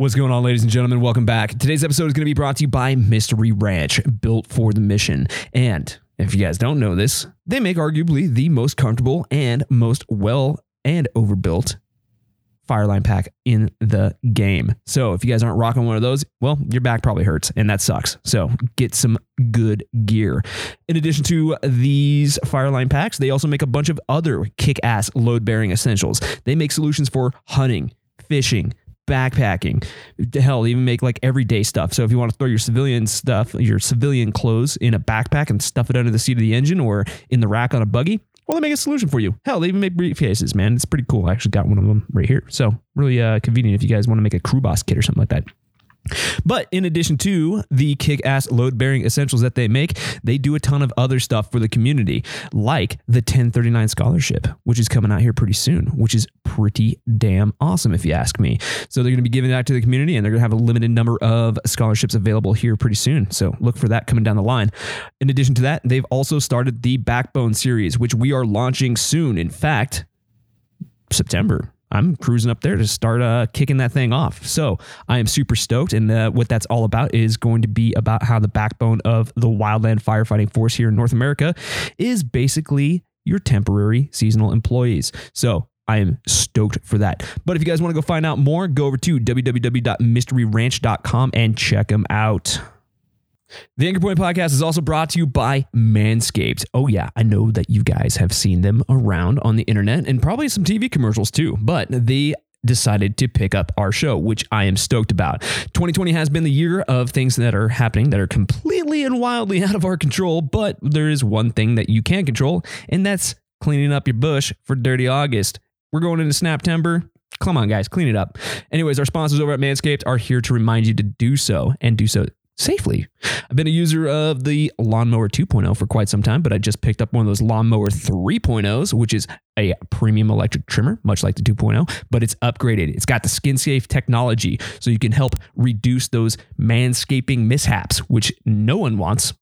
What's going on, ladies and gentlemen? Welcome back. Today's episode is going to be brought to you by Mystery Ranch, built for the mission. And if you guys don't know this, they make arguably the most comfortable and most well and overbuilt fireline pack in the game. So if you guys aren't rocking one of those, well, your back probably hurts and that sucks. So get some good gear. In addition to these fireline packs, they also make a bunch of other kick ass load bearing essentials. They make solutions for hunting, fishing, backpacking. Hell, even make like everyday stuff. So if you want to throw your civilian stuff, your civilian clothes in a backpack and stuff it under the seat of the engine or in the rack on a buggy, well, they make a solution for you. Hell, they even make briefcases, man. It's pretty cool. I actually got one of them right here. So really uh, convenient if you guys want to make a crew boss kit or something like that. But in addition to the kick ass load bearing essentials that they make, they do a ton of other stuff for the community, like the 1039 scholarship, which is coming out here pretty soon, which is pretty damn awesome, if you ask me. So they're going to be giving that to the community and they're going to have a limited number of scholarships available here pretty soon. So look for that coming down the line. In addition to that, they've also started the Backbone series, which we are launching soon. In fact, September. I'm cruising up there to start uh, kicking that thing off. So I am super stoked. And uh, what that's all about is going to be about how the backbone of the wildland firefighting force here in North America is basically your temporary seasonal employees. So I am stoked for that. But if you guys want to go find out more, go over to www.mysteryranch.com and check them out. The Anchor Point podcast is also brought to you by Manscaped. Oh, yeah, I know that you guys have seen them around on the internet and probably some TV commercials too, but they decided to pick up our show, which I am stoked about. 2020 has been the year of things that are happening that are completely and wildly out of our control, but there is one thing that you can control, and that's cleaning up your bush for Dirty August. We're going into Snaptember. Come on, guys, clean it up. Anyways, our sponsors over at Manscaped are here to remind you to do so and do so safely. I've been a user of the Lawnmower 2.0 for quite some time, but I just picked up one of those Lawnmower 3.0s, which is a premium electric trimmer, much like the 2.0, but it's upgraded. It's got the skin safe technology, so you can help reduce those manscaping mishaps, which no one wants.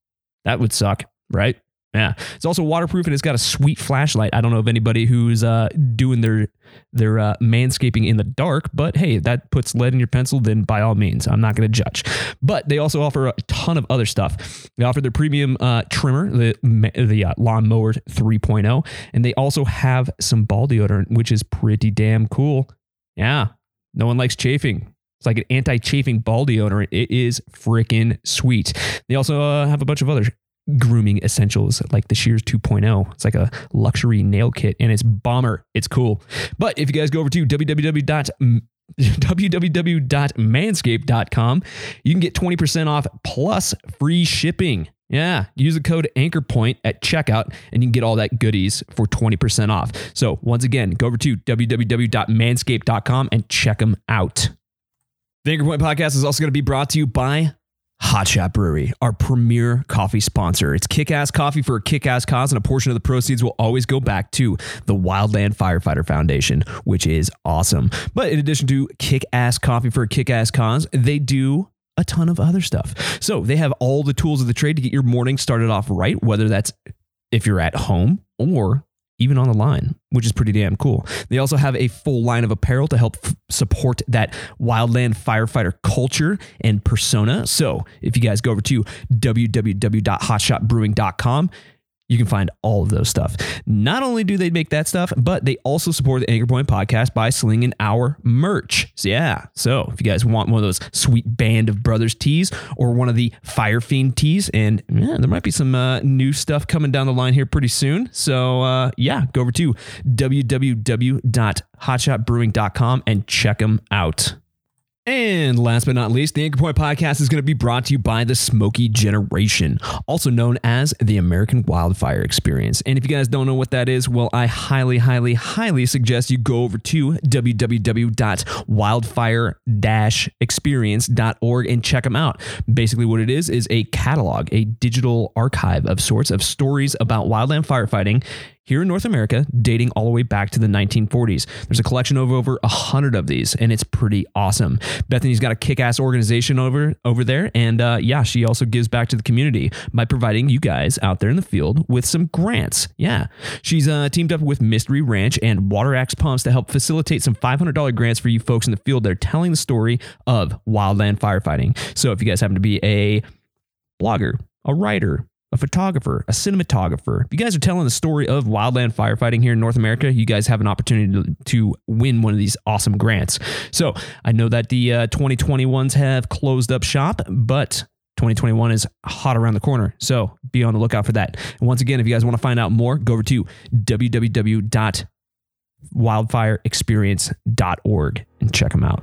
That would suck, right? Yeah, it's also waterproof and it's got a sweet flashlight. I don't know of anybody who's uh, doing their their uh, manscaping in the dark, but hey, that puts lead in your pencil. Then by all means, I'm not going to judge. But they also offer a ton of other stuff. They offer their premium uh, trimmer, the the uh, lawnmower 3.0, and they also have some ball deodorant, which is pretty damn cool. Yeah, no one likes chafing. It's like an anti-chafing ball deodorant. It is freaking sweet. They also uh, have a bunch of other grooming essentials like the Shears 2.0. It's like a luxury nail kit and it's bomber. It's cool. But if you guys go over to www www.manscaped.com, you can get 20% off plus free shipping. Yeah, use the code AnchorPoint at checkout and you can get all that goodies for 20% off. So, once again, go over to www.manscaped.com and check them out. The Anchor Point podcast is also going to be brought to you by Hot Shot Brewery, our premier coffee sponsor. It's kick ass coffee for a kick ass cause, and a portion of the proceeds will always go back to the Wildland Firefighter Foundation, which is awesome. But in addition to kick ass coffee for a kick ass cause, they do a ton of other stuff. So they have all the tools of the trade to get your morning started off right, whether that's if you're at home or even on the line, which is pretty damn cool. They also have a full line of apparel to help f- support that wildland firefighter culture and persona. So if you guys go over to www.hotshotbrewing.com, you can find all of those stuff. Not only do they make that stuff, but they also support the Anchor Point podcast by slinging our merch. So yeah, so if you guys want one of those sweet Band of Brothers tees or one of the Fire Fiend tees, and yeah, there might be some uh, new stuff coming down the line here pretty soon. So uh, yeah, go over to www.hotshotbrewing.com and check them out. And last but not least, the Anchor Point podcast is going to be brought to you by the Smokey Generation, also known as the American Wildfire Experience. And if you guys don't know what that is, well, I highly, highly, highly suggest you go over to www.wildfire-experience.org and check them out. Basically, what it is is a catalog, a digital archive of sorts of stories about wildland firefighting here in North America, dating all the way back to the 1940s. There's a collection of over a hundred of these, and it's pretty awesome. Bethany's got a kick-ass organization over over there, and uh, yeah, she also gives back to the community by providing you guys out there in the field with some grants. Yeah, she's uh, teamed up with Mystery Ranch and WaterAx Pumps to help facilitate some $500 grants for you folks in the field that are telling the story of wildland firefighting. So if you guys happen to be a blogger, a writer, a photographer, a cinematographer. If you guys are telling the story of wildland firefighting here in North America, you guys have an opportunity to, to win one of these awesome grants. So I know that the uh, 2021s have closed up shop, but 2021 is hot around the corner. So be on the lookout for that. And once again, if you guys want to find out more, go over to www.wildfireexperience.org and check them out.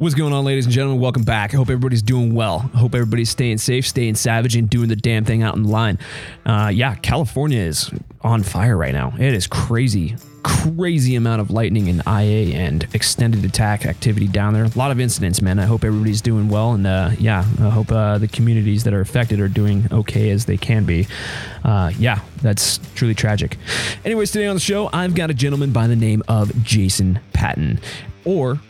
What's going on, ladies and gentlemen? Welcome back. I hope everybody's doing well. I hope everybody's staying safe, staying savage, and doing the damn thing out in the line. Uh, yeah, California is on fire right now. It is crazy, crazy amount of lightning and IA and extended attack activity down there. A lot of incidents, man. I hope everybody's doing well, and uh, yeah, I hope uh, the communities that are affected are doing okay as they can be. Uh, yeah, that's truly tragic. Anyways, today on the show, I've got a gentleman by the name of Jason Patton, or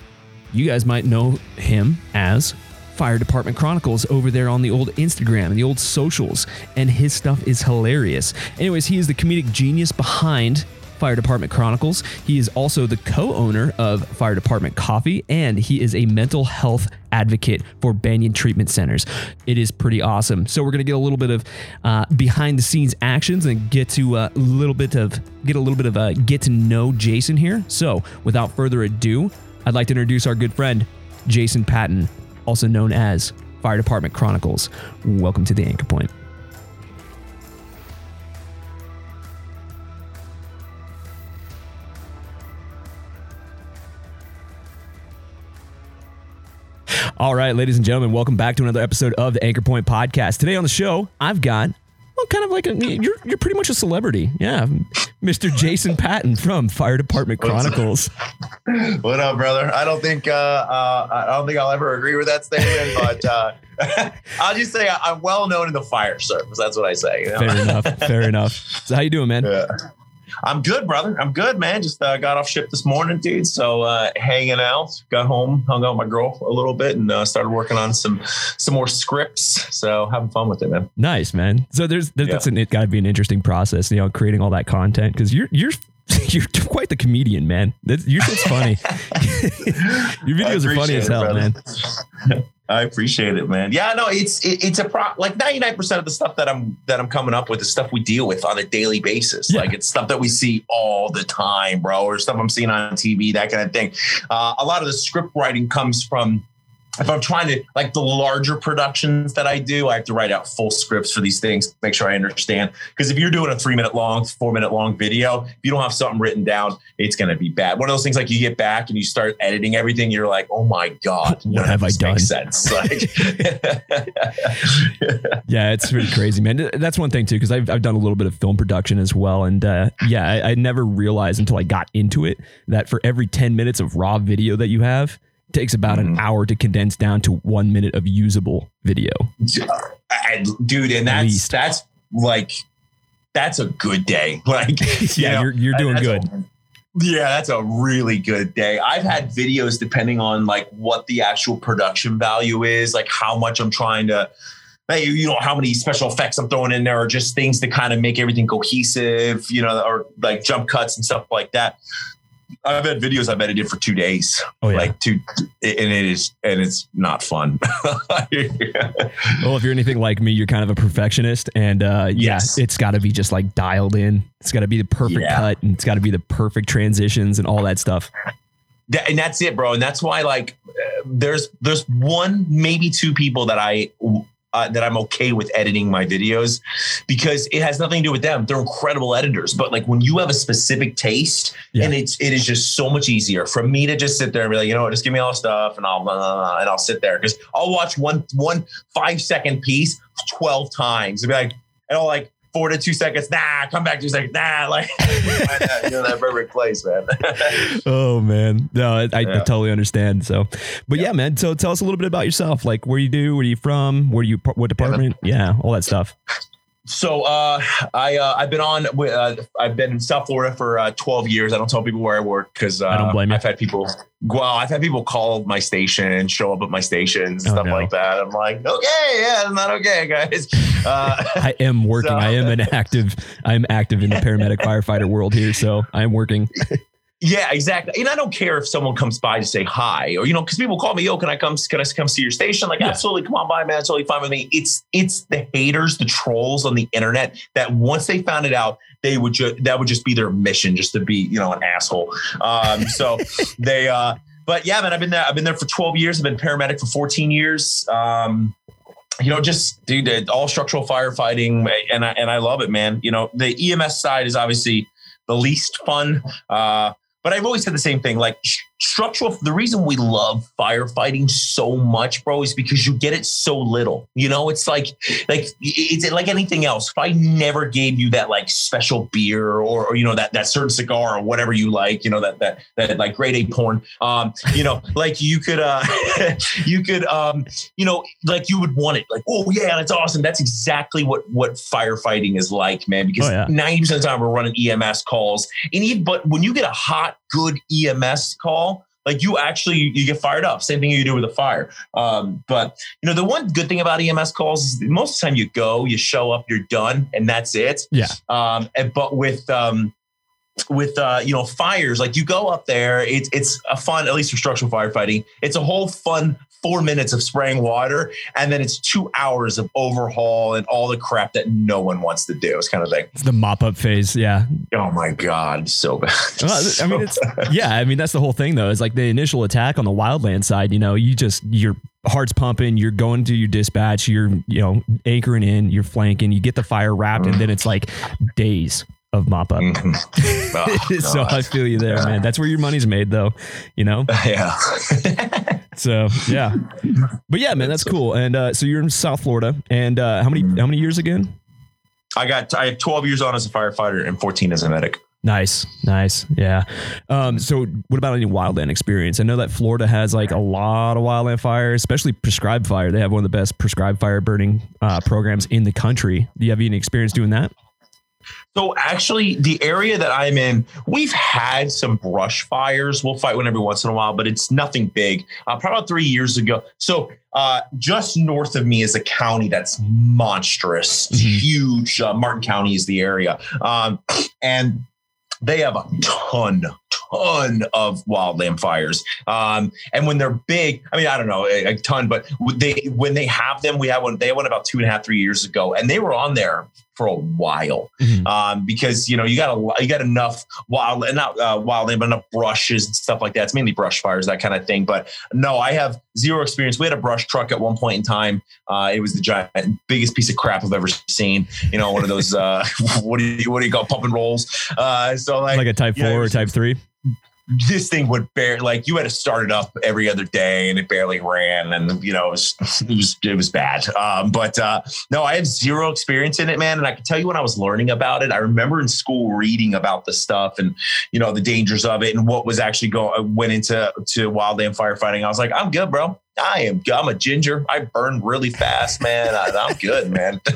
you guys might know him as Fire Department Chronicles over there on the old Instagram and the old socials, and his stuff is hilarious. Anyways, he is the comedic genius behind Fire Department Chronicles. He is also the co owner of Fire Department Coffee, and he is a mental health advocate for Banyan Treatment Centers. It is pretty awesome. So, we're going to get a little bit of uh, behind the scenes actions and get to a little bit of get a little bit of a get to know Jason here. So, without further ado, I'd like to introduce our good friend, Jason Patton, also known as Fire Department Chronicles. Welcome to the Anchor Point. All right, ladies and gentlemen, welcome back to another episode of the Anchor Point Podcast. Today on the show, I've got well, kind of like a you're you're pretty much a celebrity, yeah, Mr. Jason Patton from Fire Department Chronicles. what up, brother? I don't think uh, uh, I don't think I'll ever agree with that statement, but uh, I'll just say I'm well known in the fire service. That's what I say. You know? Fair enough. Fair enough. So, how you doing, man? Yeah. I'm good, brother. I'm good, man. Just uh, got off ship this morning, dude. So uh, hanging out. Got home, hung out with my girl a little bit, and uh, started working on some some more scripts. So having fun with it, man. Nice, man. So there's, there's yeah. that's an, it got to be an interesting process, you know, creating all that content because you're you're you're quite the comedian, man. That's, your shit's funny. your videos are funny as hell, man. I appreciate it, man. Yeah, no, it's it, it's a pro. Like ninety nine percent of the stuff that I'm that I'm coming up with is stuff we deal with on a daily basis. Yeah. Like it's stuff that we see all the time, bro, or stuff I'm seeing on TV, that kind of thing. Uh, a lot of the script writing comes from if I'm trying to like the larger productions that I do, I have to write out full scripts for these things, make sure I understand. Because if you're doing a three minute long, four minute long video, if you don't have something written down, it's going to be bad. One of those things like you get back and you start editing everything, you're like, oh my god, what have I done? Sense. Like, yeah, it's pretty crazy, man. That's one thing too, because I've I've done a little bit of film production as well, and uh, yeah, I, I never realized until I got into it that for every ten minutes of raw video that you have takes about mm-hmm. an hour to condense down to one minute of usable video. dude, and that's that's like that's a good day. Like, yeah, you know, you're you're doing good. A, yeah, that's a really good day. I've had videos depending on like what the actual production value is, like how much I'm trying to you know how many special effects I'm throwing in there, or just things to kind of make everything cohesive, you know, or like jump cuts and stuff like that I've had videos I've edited for two days. Oh, yeah. Like two, and it is, and it's not fun. Well, if you're anything like me, you're kind of a perfectionist, and uh, Yes. yeah, it's got to be just like dialed in. It's got to be the perfect Yeah. cut, and it's got to be the perfect transitions and all that stuff. That- and that's it, bro. And that's why, like, uh, there's there's one, maybe two people that I uh, that I'm okay with editing my videos because it has nothing to do with them. They're incredible editors, but like when you have a specific taste, Yeah. and it's it is just so much easier for me to just sit there and be like, you know what, just give me all the stuff, and I'll blah, and I'll sit there because I'll watch one one five second piece twelve times and be like, and I'll like. Four to two seconds. Nah, come back two seconds. Nah, like you know that perfect place, man. Oh man, no, I, I, Yeah. totally understand. So, but yeah. man. So tell us a little bit about yourself. Like, where you do, where you from, where you, what department? Yeah, all that stuff. So uh, I uh, I've been on with uh, I've been in South Florida for uh, 12 years. I don't tell people where I work because uh, I don't blame you. I've had people well, I've had people call my station and show up at my stations and Oh, stuff no. like that. I'm like, okay, yeah, it's not okay, guys. Uh, I am working. So- I am an active. I'm active in the paramedic firefighter world here, so I am working. Yeah, exactly. And I don't care if someone comes by to say hi, or you know, because people call me, "Yo, can I come? Can I come see your station?" Like, Yeah. absolutely, come on by, man. It's totally fine with me. It's it's the haters, the trolls on the internet that once they found it out, they would just that would just be their mission, just to be you know an asshole. Um, so they, uh, but yeah, man, I've been there. I've been there for twelve years. I've been paramedic for fourteen years. Um, you know, just dude, all structural firefighting, and I and I love it, man. You know, the EMS side is obviously the least fun. Uh, but I've always said the same thing. Like structural, the reason we love firefighting so much, bro, is because you get it so little. You know, it's like like it's like anything else. If I never gave you that like special beer or, or you know that that certain cigar or whatever you like, you know that that that like grade A porn, um, you know, like you could uh, you could um, you know, like you would want it. Like, oh yeah, that's awesome. That's exactly what what firefighting is like, man. Because Oh, yeah. ninety percent of the time we're running EMS calls, and even but when you get a hot, good EMS call, like you actually you get fired up. Same thing you do with a fire. Um, but you know the one good thing about EMS calls is most of the time you go, you show up, you're done, and that's it. Yeah. Um, and, but with um, with uh, you know fires, like you go up there, it's it's a fun, at least for structural firefighting, it's a whole fun four minutes of spraying water, and then it's two hours of overhaul and all the crap that no one wants to do. It's kind of like, It's the mop up phase. Yeah. oh my god, so bad. Well, I mean, it's yeah. I mean, that's the whole thing, though. Is like the initial attack on the wildland side. You know, you just your heart's pumping. You're going to your dispatch. You're you know anchoring in. You're flanking. You get the fire wrapped, and then it's like days of mop up. Mhm. Oh, so I feel you there, man. That's where your money's made, though. You know. yeah. So yeah, but yeah, man, that's cool. And uh, so you're in South Florida, and uh, how many how many years again? I got I have 12 years on as a firefighter and 14 as a medic. Nice, nice, yeah. Um, so what about any wildland experience? I know that Florida has like a lot of wildland fire, especially prescribed fire. They have one of the best prescribed fire burning uh, programs in the country. Do you have any experience doing that? So actually, the area that I'm in, we've had some brush fires. We'll fight one every once in a while, but it's nothing big. Uh, probably about three years ago. So uh, just north of me is a county that's monstrous, Mhm. huge. Uh, Martin County is the area, um, and they have a ton, ton of wildland fires. Um, and when they're big, I mean, I don't know a, a ton, but they when they have them, we had one. They had one about two and a half, three years ago, and they were on there for a while Mhm. um, because you know you got a you got enough wild and not uh, wildland, but enough brushes and stuff like that. It's mainly brush fires, that kind of thing. But no, I have zero experience. We had a brush truck at one point in time. Uh, it was the giant, biggest piece of crap I've ever seen. You know, one of those uh, what do you what do you call pump and rolls? Uh, so like, Like a Type Four or Type Three? This thing would bear like you had to start it up every other day and it barely ran and you know it was it was it was bad. Um, but uh, no i have zero experience in it man. And i can tell you when i was learning about it i remember in school reading about the stuff and you know the dangers of it and what was actually going went into to wildland firefighting. I was like i'm good bro I am. I'm a ginger. I burn really fast, man. I, I'm good, man.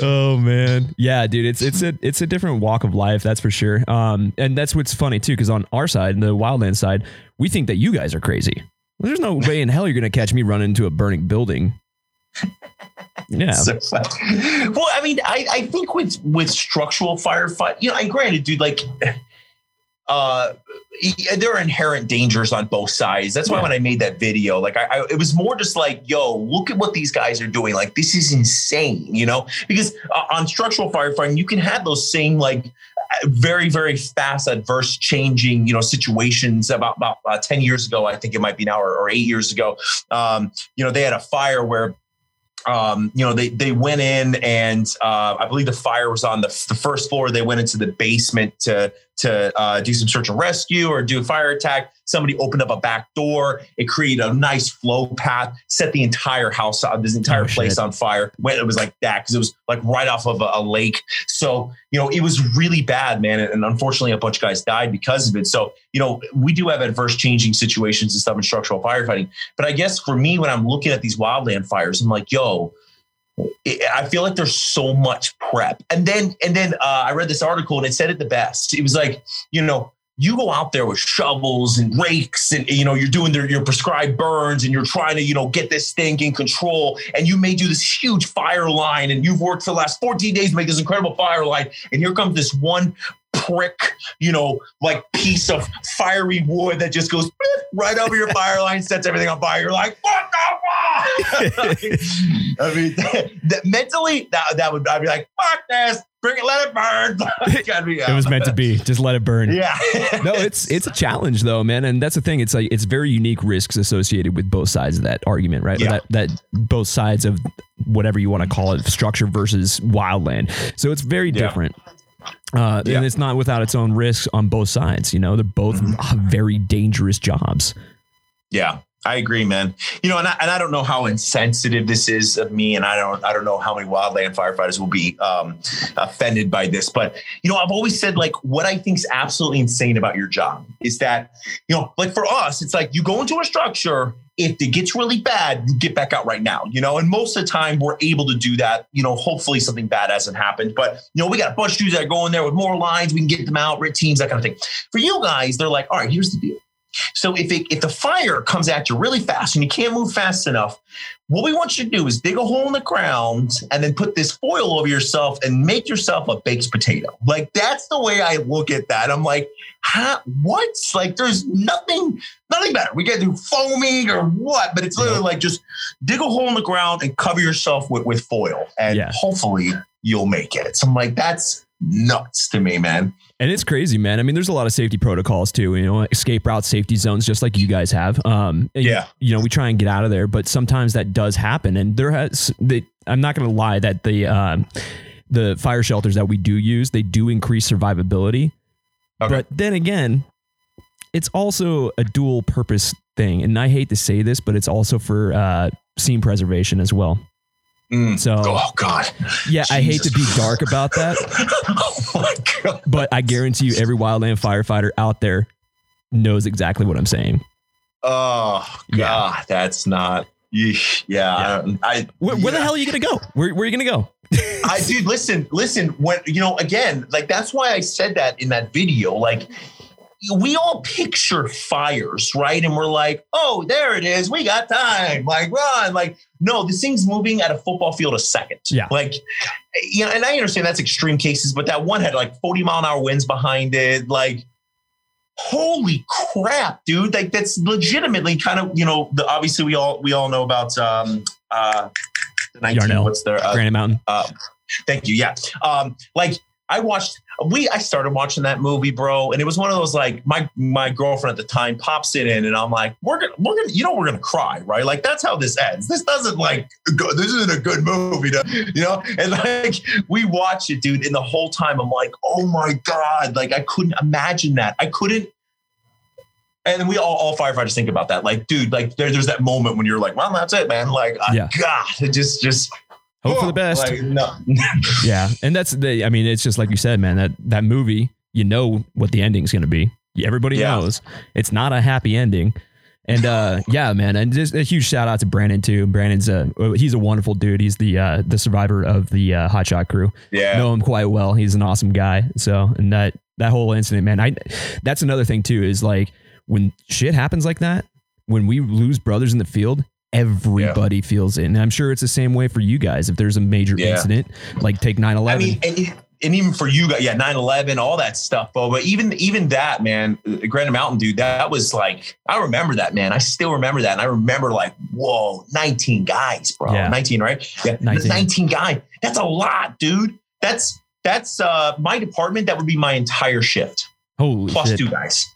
Oh man, yeah, dude, it's it's a it's a different walk of life, that's for sure. Um, and that's what's funny too, because on our side, the wildland side, we think that you guys are crazy. There's no way in hell you're gonna catch me running into a burning building. Yeah, So, well, I mean, I, I think with with structural firefight, you know, and granted, dude, like uh, there are inherent dangers on both sides. That's why when I made that video, like I, I, it was more just like, yo, look at what these guys are doing. Like this is insane, you know? Because uh, on structural firefighting, you can have those same like very very fast adverse changing you know situations about about uh, 10 years ago i think it might be now or, or eight years ago um, you know they had a fire where um, you know, they they went in and uh, I believe the fire was on the, the first floor. They went into the basement to to uh, do some search and rescue or do a fire attack. Somebody opened up a back door. It created a nice flow path, set the entire house, uh, this entire oh, place shit. on fire. When it was like that because it was like right off of a, a, lake. So you know, it was really bad, man. And unfortunately, a bunch of guys died because of it. So you know, we do have adverse changing situations and stuff in structural firefighting. But I guess for me, when I'm looking at these wildland fires, I'm like, yo I feel like there's so much prep. And then and then uh, I read this article and it said it the best. It was like, you know, you go out there with shovels and rakes and you know you're doing their, your prescribed burns and you're trying to you know get this thing in control and you may do this huge fire line and you've worked for the last 14 days to make this incredible fire line and here comes this one prick, you know, like piece of fiery wood that just goes right over your fire line, sets everything on fire. You're like, what the fuck? Ah! I mean, that, mentally, that, that would, I'd be like, fuck this. Bring it, let it burn. it was meant to be. Just let it burn. Yeah. no, it's it's a challenge though, man. And that's the thing. It's like it's very unique risks associated with both sides of that argument, right? Yeah. That that both sides of whatever you want to call it, structure versus wildland. So it's very yeah. different. Uh, yeah. And it's not without its own risks on both sides. You know, they're both mm-hmm. very dangerous jobs. Yeah, I agree, man. You know, and I, and I don't know how insensitive this is of me, and I don't I don't know how many wildland firefighters will be um, offended by this, but you know, I've always said like what I think is absolutely insane about your job is that you know, like for us, it's like you go into a structure if it gets really bad, you get back out right now, you know, and most of the time we're able to do that. You know, hopefully something bad hasn't happened, but you know, we got a bunch of dudes that are going there with more lines. We can get them out, red teams, that kind of thing. For you guys, they're like, all right, here's the deal. So if it, if the fire comes at you really fast and you can't move fast enough, what we want you to do is dig a hole in the ground and then put this foil over yourself and make yourself a baked potato. Like that's the way I look at that. I'm like, huh, what? Like there's nothing, nothing better. We can do foaming or what, but it's literally yeah. like just dig a hole in the ground and cover yourself with, with foil and yeah. hopefully you'll make it. So I'm like, that's nuts to me, man. And it's crazy, man. I mean, there's a lot of safety protocols too. You know, escape route safety zones, just like you guys have. Um, yeah. You know, we try and get out of there, but sometimes that does happen. And there has, the, I'm not going to lie that the um, the fire shelters that we do use, they do increase survivability. Okay. But then again, it's also a dual purpose thing, and I hate to say this, but it's also for uh, scene preservation as well. Mm. So, oh god, yeah, Jesus. I hate to be dark about that. oh my god! But I guarantee you, every wildland firefighter out there knows exactly what I'm saying. Oh god, yeah. that's not. Yeah, yeah. I. Where, where the hell are you gonna go? Where, where are you gonna go? I dude, listen, listen. When you know, again, like that's why I said that in that video. Like, we all picture fires, right? And we're like, oh, there it is. We got time. Like, run. Like, no, this thing's moving at a football field a second. Yeah. Like, you know, and I understand that's extreme cases, but that one had like 40 mile an hour winds behind it. Like, holy crap, dude. Like, that's legitimately kind of, you know, the obviously we all we all know about um uh the 19, Yarnell. what's their uh, Granite Mountain. Uh, thank you. Yeah. Um, like I watched we I started watching that movie, bro, and it was one of those like my my girlfriend at the time pops it in, and I'm like, we're gonna we're gonna you know we're gonna cry, right? Like that's how this ends. This doesn't like go, this isn't a good movie, to, you know. And like we watch it, dude, and the whole time I'm like, oh my god, like I couldn't imagine that. I couldn't. And we all, all firefighters think about that. Like, dude, like there, there's that moment when you're like, well, that's it, man. Like, yeah. God, it just, just Hope for the best. Like, no. yeah, and that's the. I mean, it's just like you said, man. That that movie, you know what the ending's going to be. Everybody yeah. knows it's not a happy ending. And uh, yeah, man, and just a huge shout out to Brendan too. Brendan's a he's a wonderful dude. He's the uh, the survivor of the uh, hotshot crew. Yeah, know him quite well. He's an awesome guy. So and that that whole incident, man, I that's another thing too. Is like when shit happens like that, when we lose brothers in the field, everybody yeah. feels it. And I'm sure it's the same way for you guys. If there's a major yeah. incident, like take 9 11. I mean, and even for you guys, yeah, 9-11, all that stuff, bro. But even even that, man, Granite Mountain, dude, that was like, I remember that, man. I still remember that. And I remember like, whoa, 19 guys, bro. Yeah. 19, right? Yeah. 19. 19 guy. That's a lot, dude. That's that's uh my department, that would be my entire shift. Holy Plus shit. two guys.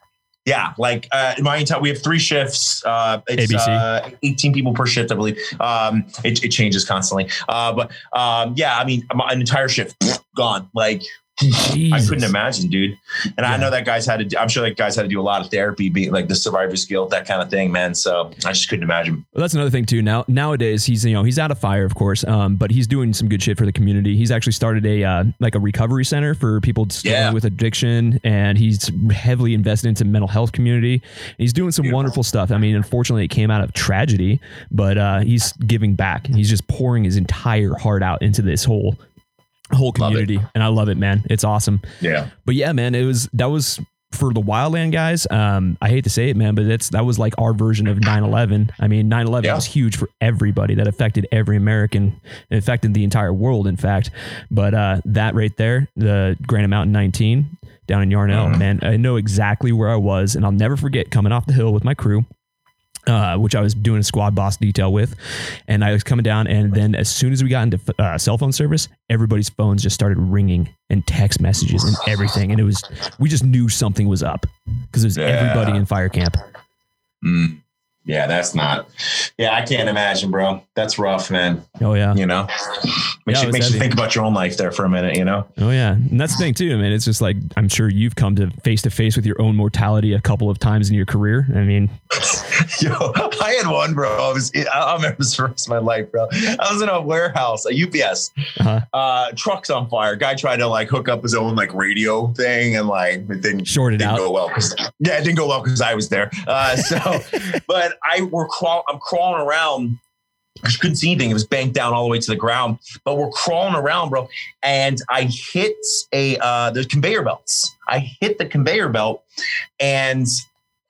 Yeah, like uh, in my entire, we have three shifts. Uh, it's ABC. uh, 18 people per shift, I believe. Um, it, it changes constantly. Uh, but um, yeah, I mean, an entire shift gone. Like I couldn't imagine, dude. And I know that guys had to. do- I'm sure that guys had to do a lot of therapy, being like the survivor's guilt, that kind of thing, man. So I just couldn't imagine. Well, that's another thing too. Now nowadays he's you know he's out of fire, of course, um, but he's doing some good shit for the community. He's actually started a uh, like a recovery center for people struggling Yeah. with addiction, and he's heavily invested into mental health community. He's doing some Beautiful. wonderful stuff. I mean, unfortunately, it came out of tragedy, but uh, he's giving back. He's just pouring his entire heart out into this whole whole community, and I love it, man. It's awesome Yeah. but yeah, man, it was that was for the wildland guys. Um, I hate to say it, man, but it's that was like our version of 9-11. I mean, 9-11 Yeah. was huge for everybody. That affected every American. It affected the entire world, in fact. But uh, that right there, the Granite Mountain 19 down in Yarnell, Mhm. man, I know exactly where I was, and I'll never forget coming off the hill with my crew. Uh, which I was doing a squad boss detail with, and I was coming down, and then as soon as we got into uh, cell phone service, everybody's phones just started ringing and text messages and everything, and it was we just knew something was up because it was Yeah. everybody in fire camp. Mm. Yeah, that's not. Yeah, I can't imagine, bro. That's rough, man. Oh yeah, You know, makes, Yeah, you, makes you think about your own life there for a minute. You know. oh yeah, and that's the thing too, man. It's just like I'm sure you've come to face to face with your own mortality a couple of times in your career. I mean, Yo, I had one, bro. I was, I- I'll remember this for the rest of my life, bro. I was in a warehouse, a UPS, Uh-huh. uh, truck's on fire. Guy tried to like hook up his own like radio thing and like it didn't, shorted didn't out. go well. yeah, it didn't go well because I was there. Uh, so, but I were crawl, I'm crawling around. I couldn't see anything. It was banked down all the way to the ground. But we're crawling around, bro. And I hit a uh the conveyor belts. I hit the conveyor belt and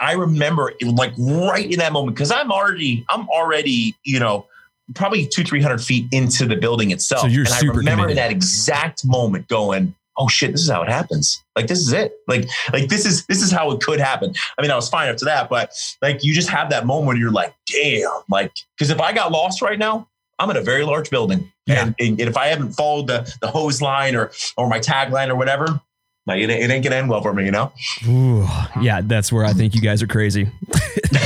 I remember it, like right in that moment, because I'm already, I'm already, you know, probably two, three hundred feet into the building itself. So you're and I super remember committed. in that exact moment going, Oh shit, this is how it happens. Like this is it. Like, like this is this is how it could happen. I mean, I was fine after that, but like you just have that moment where you're like, damn, like, because if I got lost right now, I'm in a very large building. Yeah. And, and if I haven't followed the the hose line or or my tagline or whatever, like it, it ain't gonna end well for me, you know? Ooh, yeah, that's where I think you guys are crazy.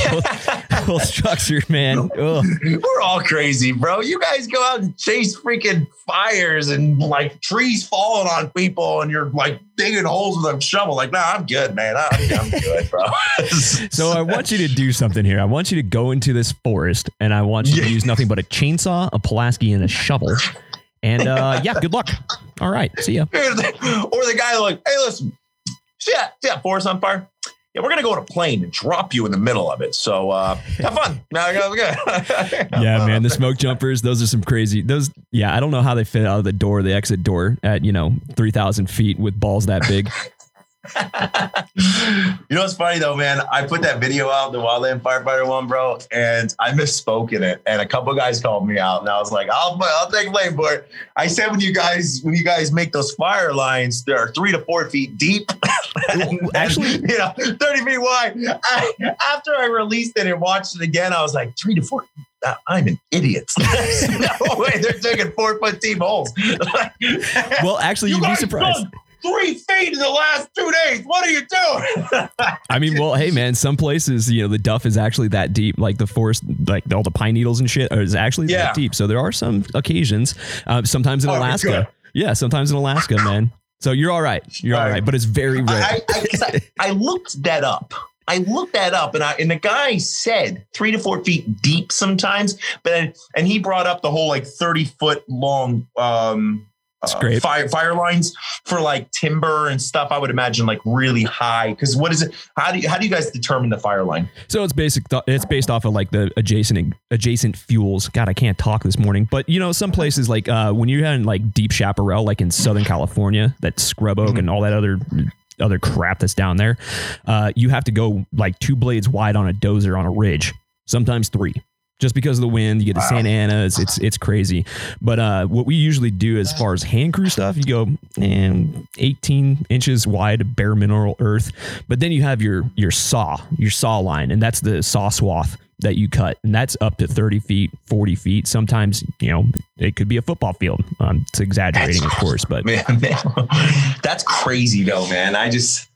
whole structure, man. We're all crazy, bro. You guys go out and chase freaking fires and like trees falling on people, and you're like digging holes with a shovel. Like, nah, I'm good, man. I, I'm good, bro. So I want you to do something here. I want you to go into this forest, and I want you to use nothing but a chainsaw, a Pulaski, and a shovel. And uh, yeah, good luck. All right, see ya. or the guy like, hey, listen, see that, see that forest on fire? Yeah, we're gonna go on a plane and drop you in the middle of it. So uh, have fun. No, go- go. Yeah, man, the smoke jumpers, those are some crazy. Those, yeah, I don't know how they fit out of the door, the exit door at you know three thousand feet with balls that big. you know what's funny though, man? I put that video out, the Wildland Firefighter one, bro, and I misspoke in it. And a couple guys called me out, and I was like, "I'll, I'll take blame for it." I said, "When you guys, when you guys make those fire lines, they're three to four feet deep, and, Actually- and, you know, thirty feet wide." I, after I released it and watched it again, I was like, three to four. I'm an idiot. no way, they're taking four foot deep holes. Well, actually, You you'd be surprised. Three feet in the last two days. What are you doing? I mean, well, hey, man, some places, you know, the duff is actually that deep, like the forest, like all the pine needles and shit is actually Yeah. that deep. So there are some occasions, uh, sometimes in Oh, Alaska. Yeah, sometimes in Alaska, man. So you're all right. You're all All right, right. but it's very rare. I, I, I, I looked that up. I looked that up, and I and the guy said three to four feet deep sometimes, but and he brought up the whole like thirty foot long um, uh, fire fire lines for like timber and stuff. I would imagine like really high because what is it? How do you how do you guys determine the fire line? So it's basic. It's based off of like the adjacent adjacent fuels. God, I can't talk this morning. But you know, some places like uh, when you're in like deep chaparral, like in Southern California, that scrub oak Mhm. and all that other other crap that's down there, uh, you have to go like two blades wide on a dozer on a ridge, sometimes three, just because of the wind. You get to Wow. Santa Ana. It's, it's it's crazy. But uh, what we usually do as far as hand crew stuff, you go and 18 inches wide bare mineral earth. But then you have your your saw, your saw line, and that's the saw swath that you cut, and that's up to 30 feet, 40 feet. Sometimes you know it could be a football field. Um, it's exaggerating, of course, but man, man. That's crazy though, man. I just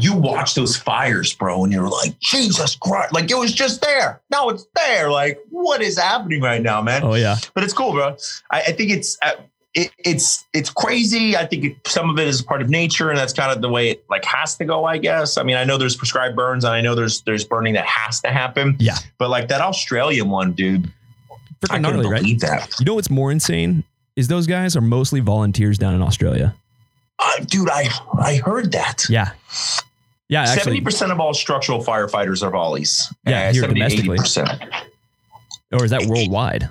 you watch those fires, bro, and you're like, Jesus Christ, like it was just there. Now it's there. Like, what is happening right now, man? oh yeah, But it's cool, bro. I, I think it's uh, it, it's it's crazy. I think it, some of it is part of nature, and that's kind of the way it like has to go. I guess. I mean, I know there's prescribed burns, and I know there's there's burning that has to happen. Yeah. But like that Australian one, dude, I couldn't gnarly, right? believe that. You know what's more insane is those guys are mostly volunteers down in Australia. Uh, dude, I I heard that. Yeah. Yeah, seventy percent of all structural firefighters are volleys. Yeah, Uh, here 70 to domestically. 80%. or is that worldwide?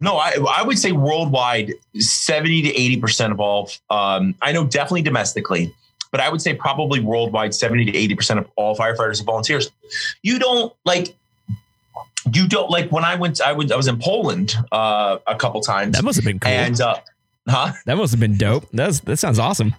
No, I I would say worldwide, seventy to eighty percent of all. Um, I know definitely domestically, but I would say probably worldwide, seventy to eighty percent of all firefighters are volunteers. You don't like. You don't like when I went. I went. I was in Poland uh, a couple times, That must have been cool. and uh, huh? that must have been dope. That's that sounds awesome.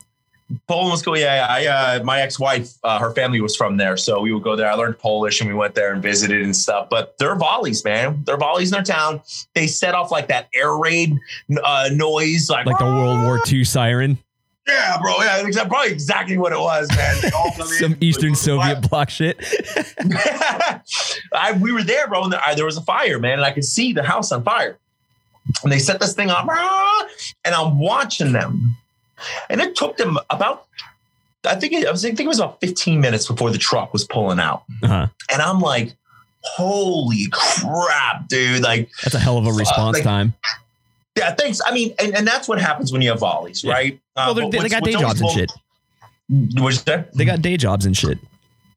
Poland was cool. Yeah, I uh, my ex wife, uh, her family was from there, so we would go there. I learned Polish, and we went there and visited and stuff. But they're volleys, man. They're volleys in their town. They set off like that air raid uh, noise, like Like the World War II siren, Yeah, bro. Yeah, exa- probably exactly what it was, man. They all come in. some Eastern Soviet bloc shit. I, we were there, bro, and there, I, there was a fire, man, and I could see the house on fire. And they set this thing off, ah, and I'm watching them, and it took them about, I think it, I was I think it was about 15 minutes before the truck was pulling out, Uh-huh. and I'm like, holy crap, dude! Like, That's a hell of a response like- time. yeah, thanks. I mean, and, and that's what happens when you have volleys, Yeah. right? Uh, Well, they're- they, they got day jobs and shit. You say? They got day jobs and shit.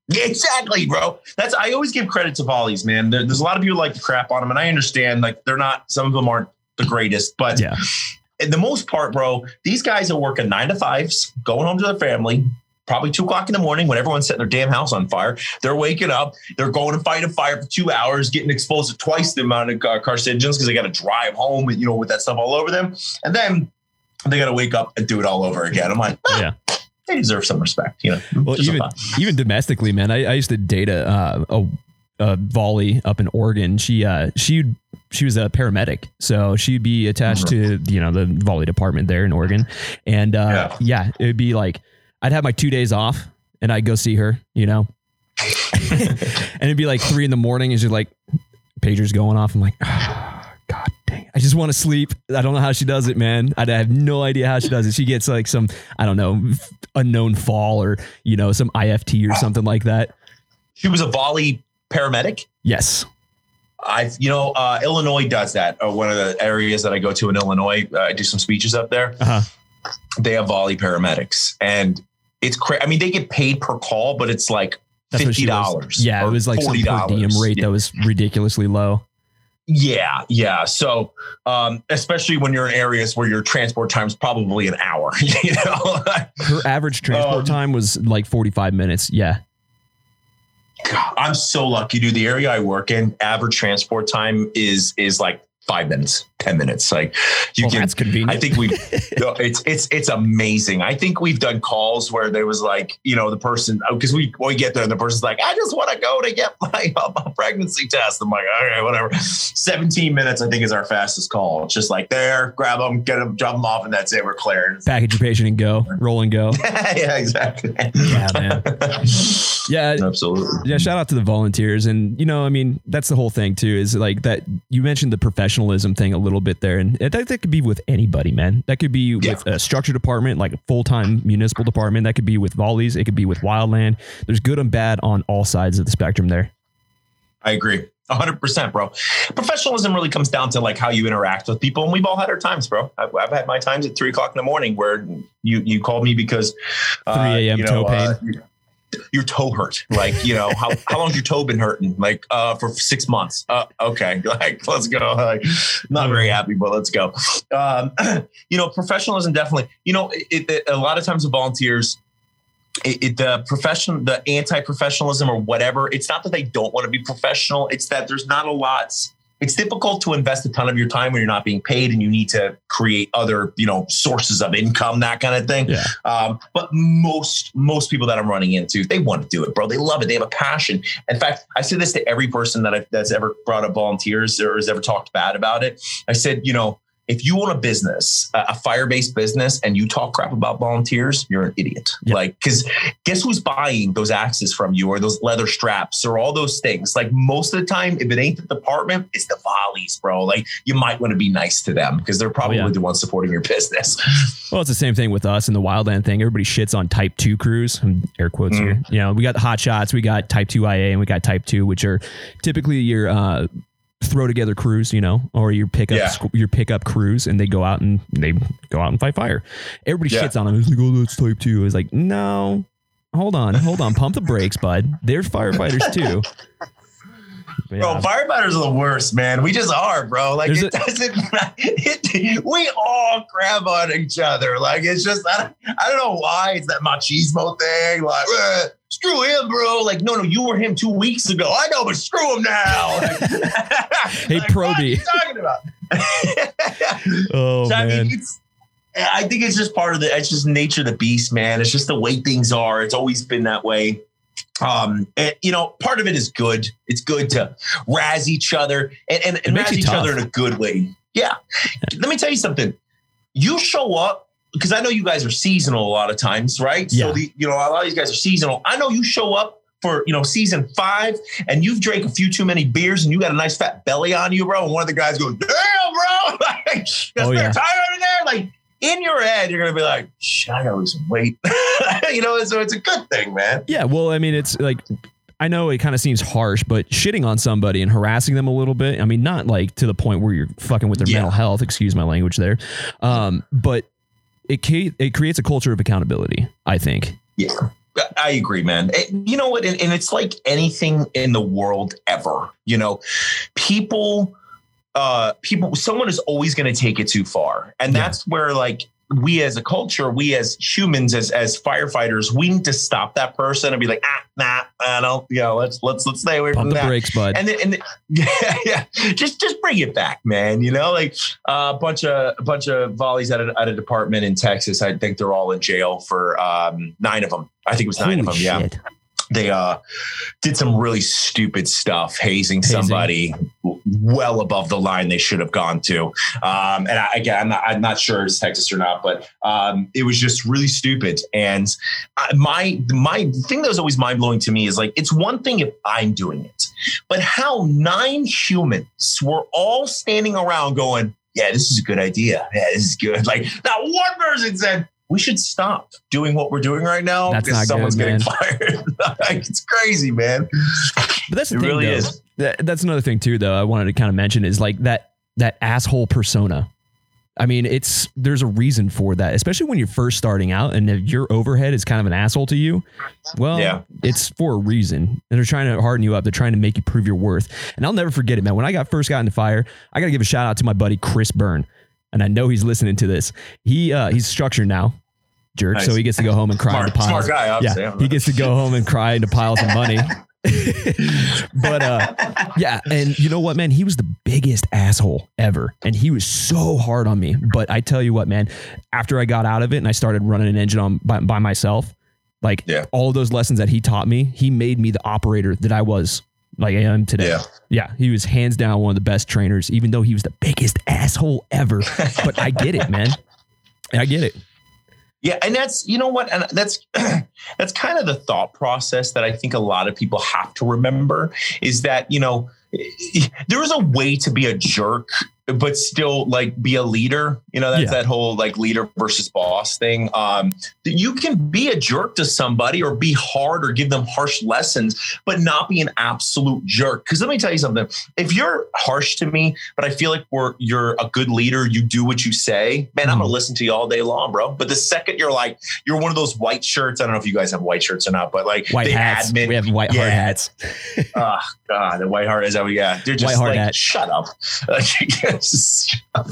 Yeah, exactly, bro. That's I always give credit to volleys, man. There, there's a lot of people like to crap on them, and I understand. Like they're not. Some of them aren't the greatest, but Yeah. in the most part, bro, these guys are working nine to fives, going home to their family. Probably two o'clock in the morning when everyone's setting their damn house on fire. They're waking up. They're going to fight a fire for two hours, getting exposed to twice the amount of uh, carcinogens because they got to drive home, you know, with that stuff all over them. And then they got to wake up and do it all over again. I'm like, ah, Yeah. they deserve some respect, you know. Well, even even domestically, man, I, I used to date a, uh, a a volley up in Oregon. She uh she she was a paramedic, so she'd be attached to you know the volley department there in Oregon, and uh, yeah. it would be like I'd have my two days off, and I'd go see her, you know, and it'd be like three in the morning, and she's like, pagers going off. I'm like. God dang! it. I just want to sleep. I don't know how she does it, man. I have no idea how she does it. She gets like some, I don't know, unknown fall or you know some IFT or something like that. She was a volley paramedic. Yes. I, you know, uh, Illinois does that. Uh, one of the areas that I go to in Illinois, uh, I do some speeches up there. Uh-huh. They have volley paramedics, and it's crazy. I mean, they get paid per call, but it's like That's fifty dollars. Yeah, it was like some per diem rate that was ridiculously low. Yeah, yeah. So, um, especially when you're in areas where your transport time's probably an hour. You know, Her average transport Um, time was like 45 minutes. Yeah. God, I'm so lucky, dude. The area I work in, average transport time is is like five minutes, ten minutes. Like you well, can that's convenient. I think we no, it's it's it's amazing. I think we've done calls where there was like, you know, the person because we we get there and the person's like, I just want to go to get my, uh, pregnancy test. I'm like, all right, whatever. 17 minutes, I think, is our fastest call. It's just like there, grab them, get them, drop them off, and that's it. We're clear. Package your patient and go, roll and go. yeah, exactly. Yeah, man. Yeah. Absolutely. Yeah, shout out to the volunteers. And, you know, I mean, that's the whole thing, too, is like that you mentioned the professionalism thing a little bit there. And that, that could be with anybody, man. That could be Yeah. with a structure department, like a full time municipal department. That could be with volleys. It could be with wildland. There's good and bad on all sides of the spectrum there. I agree. 100%, bro. Professionalism really comes down to like how you interact with people. And we've all had our times, bro. I've, I've had my times at three o'clock in the morning where you you called me because 3 a.m. you toe uh, your toe hurt. Like, you know, how, how long's your toe been hurting? Like, uh, for six months. Uh, okay. Like, let's go. Like, not very happy, but let's go. Um, you know, professionalism definitely, you know, it, it, a lot of times the volunteers, it, it, the profession, the anti-professionalism or whatever, it's not that they don't want to be professional. It's that there's not a lot it's difficult to invest a ton of your time when you're not being paid and you need to create other you know sources of income that kind of thing. Yeah. um, but most most people that i'm running into they want to do it bro. They love it. They have a passion. In fact i say this to every person that I've, that's ever brought up volunteers or has ever talked bad about it. I said you know if you own a business, a fire-based business, and you talk crap about volunteers, you're an idiot. Yeah. Like, because guess who's buying those axes from you, or those leather straps, or all those things? Like most of the time, if it ain't the department, it's the volleys, bro. Like you might want to be nice to them because they're probably yeah. the ones supporting your business. Well, it's the same thing with us in the wildland thing. Everybody shits on type two crews, air quotes here. Mm. You know, we got the hot shots, we got type two IA, and we got type two, which are typically your uh, throw together crews, you know, or your pickup Yeah. squ- your pickup crews, and they go out and they go out and fight fire. Everybody Yeah. shits on them. It's like, oh, that's type two. It's like, no, hold on, hold on, pump the brakes, bud. They're firefighters too. But Bro, yeah. firefighters are the worst, man. We just are, bro. Like There's it doesn't. It, we all grab on each other. Like it's just. I don't, I don't know why it's that machismo thing. Like "Eh, screw him, bro. Like no, no, you were him two weeks ago. I know, but screw him now. Hey, like, Pro what are you talking about? oh So, I man, mean, it's. I think it's just part of the. It's just nature of the beast, man. It's just the way things are. It's always been that way. Um, and you know, part of it is good. It's good to razz each other and and, and razz each tough. other in a good way. Yeah. Let me tell you something. You show up because I know you guys are seasonal a lot of times, right? Yeah. So the you know a lot of these guys are seasonal. I know you show up for you know season five and you've drank a few too many beers and you got a nice fat belly on you, bro. And one of the guys goes, "Damn, bro!" like, "Is Oh, yeah. time over there?" Like in your head, you're gonna be like, "Shit, I gotta lose some weight." you know, so it's a good thing, man. Yeah, well, I mean, it's like I know it kind of seems harsh, but shitting on somebody and harassing them a little bit. I mean, not like to the point where you're fucking with their Yeah. mental health. Excuse my language there, um, but it it creates a culture of accountability. I think. Yeah. I agree, man. It- you know what? And, and it's like anything in the world ever. You know, people, uh, people, someone is always going to take it too far, and Yeah. that's where like we as a culture, we as humans, as as firefighters, we need to stop that person and be like, ah, nah, I don't. You know, let's let's let's stay away Pump from the that. brakes, bud. And then, and then- yeah, yeah, just just bring it back, man. You know, like uh, a bunch of a bunch of volleys at a, at a department in Texas. I think they're all in jail for um, nine of them. I think it was nine of them. Holy Yeah, shit. They uh, did some really stupid stuff, hazing, Hazing. somebody well above the line they should have gone to. Um, and I, again, I'm not, I'm not sure it's Texas or not, but um, it was just really stupid. And I, my my thing that was always mind blowing to me is like it's one thing if I'm doing it, but how nine humans were all standing around going, "Yeah, this is a good idea. Yeah, this is good." Like not one person said. We should stop doing what we're doing right now That's because not good, someone's getting fired. like, it's crazy, man. But that's the It thing, really though. is. That- that's another thing too, though. I wanted to kind of mention is like that that asshole persona. I mean, it's there's a reason for that, especially when you're first starting out and if your overhead is kind of an asshole to you. Well, Yeah. it's for a reason, and they're trying to harden you up. They're trying to make you prove your worth. And I'll never forget it, man. When I got first got into fire, I got to give a shout out to my buddy Chris Byrne, and I know he's listening to this. He uh, he's structured now, jerk, so he gets to go home and cry Smart, into piles. smart guy, obviously. Yeah, he gets to go home and cry into piles of money. but uh yeah and you know what man he was the biggest asshole ever and he was so hard on me but i tell you what man after i got out of it and i started running an engine on by, by myself like Yeah. all those lessons that he taught me he made me the operator that i was like i am today. Yeah. yeah he was hands down one of the best trainers even though he was the biggest asshole ever. But i get it man. I get it. Yeah, and that's you know what, and that's that's kind of the thought process that I think a lot of people have to remember is that you know there is a way to be a jerk but still like be a leader. You know, that's Yeah. that whole like leader versus boss thing. Um, that you can be a jerk to somebody or be hard or give them harsh lessons, but not be an absolute jerk. Because let me tell you something: if you're harsh to me, but I feel like we're you're a good leader, you do what you say, man, I'm gonna listen to you all day long, bro. But the second you're like you're one of those white shirts, I don't know if you guys have white shirts or not, but like white hats admin, we have white hard hats oh god, the white heart is that we got. They're just White hard like, shut up. Like, just shut up.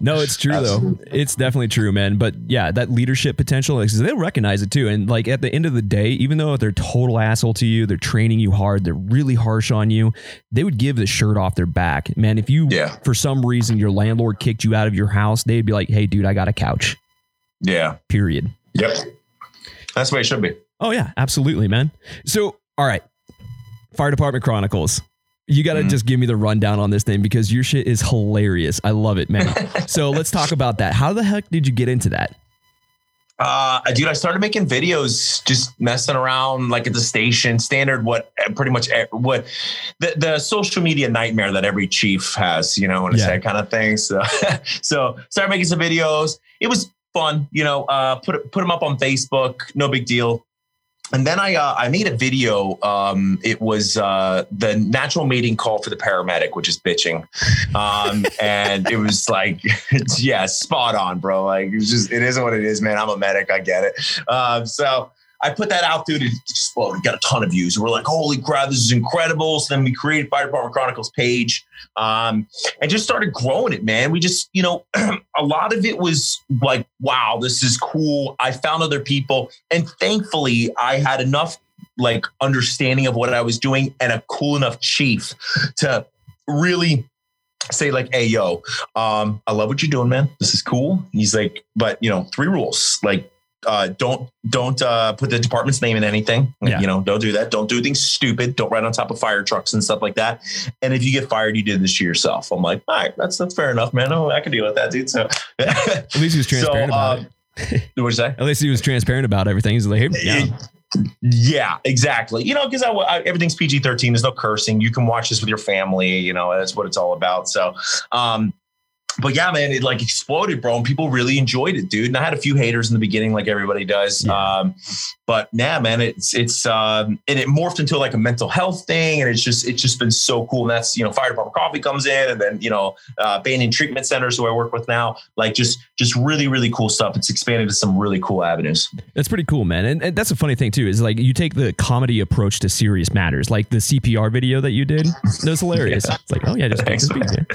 No, it's true though. It's definitely true, man. But yeah, that leadership potential, like, they'll recognize it too. And like at the end of the day, even though they're total asshole to you, they're training you hard, they're really harsh on you, they would give the shirt off their back. Man, if you, Yeah. for some reason, your landlord kicked you out of your house, they'd be like, hey, dude, I got a couch, Yeah. period. Yep. That's the way it should be. Oh, yeah, absolutely, man. So, all right, Fire Department Chronicles. You got to Mhm. just give me the rundown on this thing because your shit is hilarious. I love it, man. so let's talk about that. How the heck did you get into that? Uh, dude, I started making videos, just messing around, like at the station, standard what, pretty much what the, the social media nightmare that every chief has, you know, and Yeah. that kind of thing. So, so started making some videos. It was fun, you know. Uh, put put them up on Facebook, no big deal. And then I uh, I made a video. Um, it was uh, the natural mating call for the paramedic, which is bitching, um, and it was like, yeah, spot on, bro. Like it's just it is what it is, man. I'm a medic, I get it. Um, so I put that out, dude. It exploded, got a ton of views. We're like, holy crap, this is incredible. So then we created Fire Department Chronicles page, um, and just started growing it, man. We just, you know, a lot of it was like, wow, this is cool. I found other people, and thankfully, I had enough like understanding of what I was doing and a cool enough chief to really say like, "Hey, yo, um, I love what you're doing, man. This is cool." He's like, "But you know, three rules: like, uh, don't don't uh, put the department's name in anything. Yeah. You know, don't do that. Don't do things stupid. Don't ride on top of fire trucks and stuff like that. And if you get fired, you did this to yourself." I'm like, "All right, that's that's fair enough, man. Oh, I can deal with that, dude." So, At least he was transparent about um, it. What'd you say? At least he was transparent about everything. He's like, yeah, Yeah, exactly. You know, because I, I, everything's PG thirteen. There's no cursing. You can watch this with your family. You know, that's what it's all about. So, um, but yeah, man, it like exploded, bro, and people really enjoyed it, dude. And I had a few haters in the beginning, like everybody does. Yeah. Um, but nah, man, it's it's um, and it morphed into like a mental health thing, and it's just it's just been so cool. And that's you know, fire department coffee comes in, and then you know, uh, Banyan Treatment Centers, who I work with now, like just just really really cool stuff. It's expanded to some really cool avenues. that's pretty cool, man. And, and that's a funny thing too is like you take the comedy approach to serious matters, like the CPR video that you did. That was hilarious. Yeah. It's like, oh yeah, just Thanks, this beat there.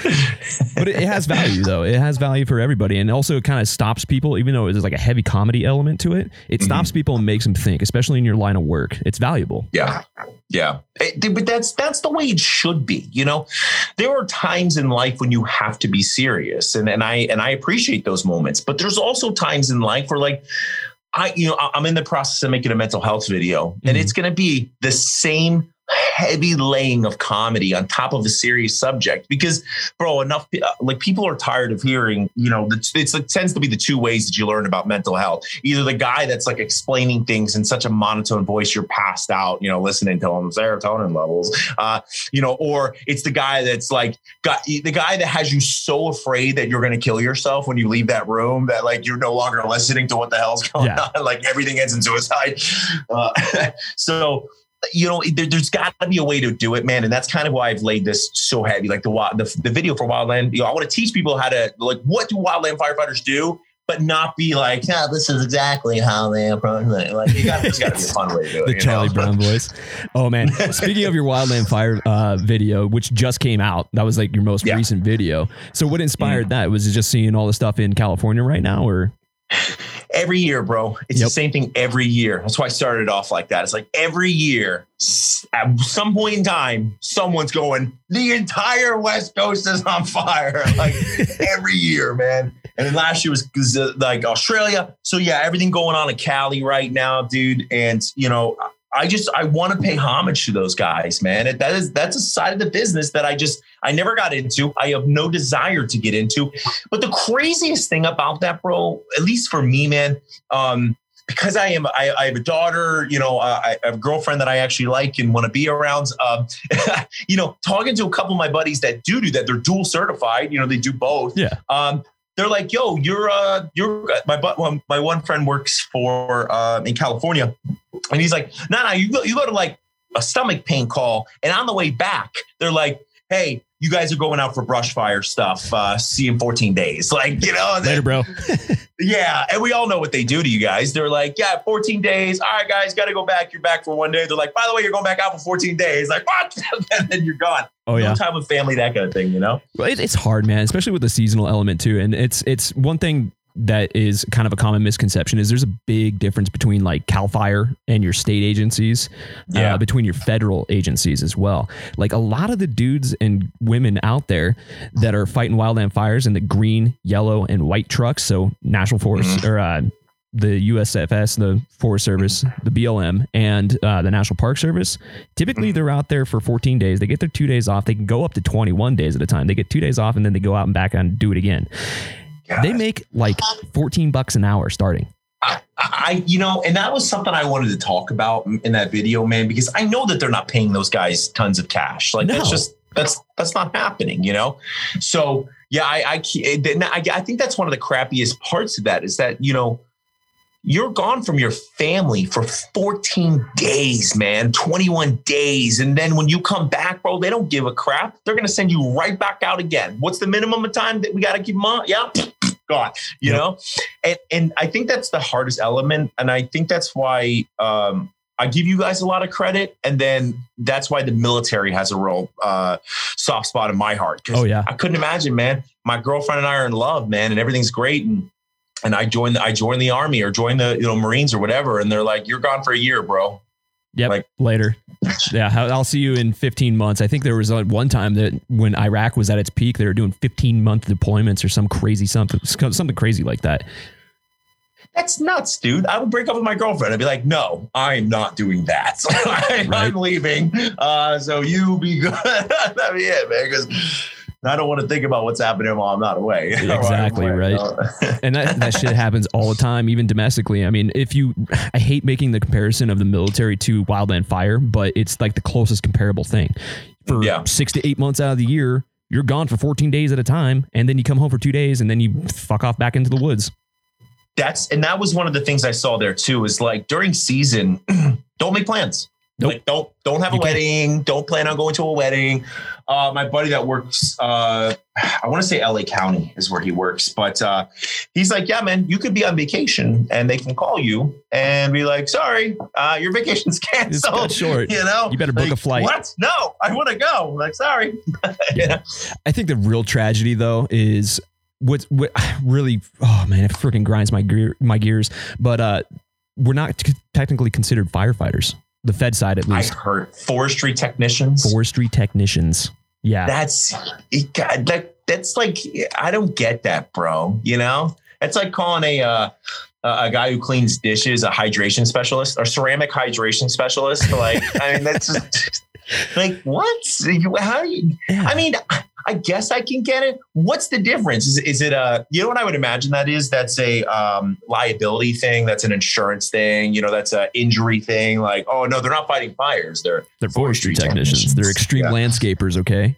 But it, it has value though. It has value for everybody, and also it kind of stops people, even though there's like a heavy comedy element to it. It Mhm. stops people and makes them think, especially in your line of work. It's valuable. Yeah. Yeah. It- but that's that's the way it should be. You know, there are times in life when you have to be serious. And and I and I appreciate those moments. But there's also times in life where like I, you know, I'm in the process of making a mental health video, and Mhm. it's gonna be the same heavy laying of comedy on top of a serious subject because bro enough uh, like people are tired of hearing you know it's, it's it tends to be the two ways that you learn about mental health either the guy that's like explaining things in such a monotone voice you're passed out you know listening to him serotonin levels uh you know or it's the guy that's like got the guy that has you so afraid that you're going to kill yourself when you leave that room that like you're no longer listening to what the hell's going Yeah. on like everything ends in suicide uh, so you know, there, there's got to be a way to do it, man, and that's kind of why I've laid this so heavy. Like the the, the video for Wildland, you know, I want to teach people how to like what do wildland firefighters do, but not be like, yeah, this is exactly how they approach it. Like, you got there's got to be a fun way to do it. the Charlie know? Brown voice. Oh man! Speaking of your Wildland Fire uh, video, which just came out, that was like your most Yeah. recent video. So what inspired that? Was it just seeing all the stuff in California right now, or every year, bro. It's Yep. the same thing every year. That's why I started off like that. It's like every year, at some point in time, someone's going, the entire West Coast is on fire. Like every year, man. And then last year was, was, uh, like Australia. So yeah, everything going on in Cali right now, dude. And you know, I just I want to pay homage to those guys, man. That is that's a side of the business that I just I never got into. I have no desire to get into. But the craziest thing about that, bro, at least for me, man, um, because I am I, I have a daughter, you know, uh, I have a girlfriend that I actually like and want to be around. Um, you know, talking to a couple of my buddies that do do that, they're dual certified. You know, they do both. Yeah. Um, they're like, "Yo, you're uh, you're my but one my one friend works for uh, in California, and he's like, "Nah, nah, you go you go to like a stomach pain call, and on the way back, they're like." Hey, you guys are going out for brush fire stuff. Uh, see in 14 days. Like, you know, Later, bro. yeah. And we all know what they do to you guys. They're like, yeah, 14 days. All right, guys, got to go back. You're back for one day. They're like, by the way, you're going back out for 14 days. Like, what? and then you're gone. Oh yeah. No time with family, that kind of thing, you know? It, it's hard, man, especially with the seasonal element too. And it's it's one thing that is kind of a common misconception is there's a big difference between like Cal Fire and your state agencies, Yeah. uh, between your federal agencies as well. Like a lot of the dudes and women out there that are fighting wildland fires in the green, yellow, and white trucks, so National Forest or uh, the USFS, the Forest Service, the BLM, and uh, the National Park Service. Typically, they're out there for 14 days. They get their two days off. They can go up to 21 days at a time. They get two days off, and then they go out and back and do it again. They make like 14 bucks an hour starting. I, I, you know, and that was something I wanted to talk about in that video, man, because I know that they're not paying those guys tons of cash. Like No. that's just that's that's not happening, you know. So yeah, I I, eh, I I think that's one of the crappiest parts of that is that you know you're gone from your family for 14 days, man, 21 days. And then when you come back, bro, they don't give a crap. They're going to send you right back out again. What's the minimum of time that we got to keep them on? Yeah, God, you Yep. know? And, and I think that's the hardest element. And I think that's why um, I give you guys a lot of credit. And then that's why the military has a real uh, soft spot in my heart. Oh, yeah. I couldn't imagine, man. My girlfriend and I are in love, man, and everything's great. And and I joined the, I joined the army or joined the you know Marines or whatever, and they're like, "You're gone for a year, bro." Yep. Like- later. Yeah. I'll see you in 15 months. I think there was one time that when Iraq was at its peak, they were doing 15 month deployments or some crazy something, something crazy like that. That's nuts, dude. I would break up with my girlfriend. I'd be like, "No, I'm not doing that. I, Right. I'm leaving. Uh, so you be good. That'd be it, man. Because I don't want to think about what's happening while I'm not away. Exactly, away, right. you know? and that, that shit happens all the time, even domestically. I mean, if you, I hate making the comparison of the military to wildland fire, but it's like the closest comparable thing. For Yeah. six to eight months out of the year, you're gone for 14 days at a time, and then you come home for two days, and then you fuck off back into the woods. that's and that was one of the things I saw there too. Is like during season, don't make plans. Nope. Like don't don't have a You can't. wedding. Don't plan on going to a wedding. Uh, my buddy that works, uh, I want to say LA County is where he works, but uh, he's like, yeah, man, you could be on vacation and they can call you and be like, sorry, uh, your vacation's It's canceled. short. You know, You better book Like, a flight. What? No, I want to go. Like, sorry. yeah. I think the real tragedy though is what what really oh man it freaking grinds my gear my gears. But uh, we're not t- technically considered firefighters. The Fed side at least. I heard forestry technicians. Forestry technicians. Yeah. That's it that. That's like I don't get that, bro. You know, it's like calling a uh, a a guy who cleans dishes a hydration specialist or ceramic hydration specialist. Like, I mean, that's just, like what? How do you? Yeah. I mean, I guess I can get it. What's the difference? Is, is it a, you know what I would imagine that is? That's a um, liability thing. That's an insurance thing. You know, that's an injury thing. Like, oh no, they're not fighting fires. They're, They're forestry forestry technicians. technicians. They're extreme Yeah. landscapers, okay?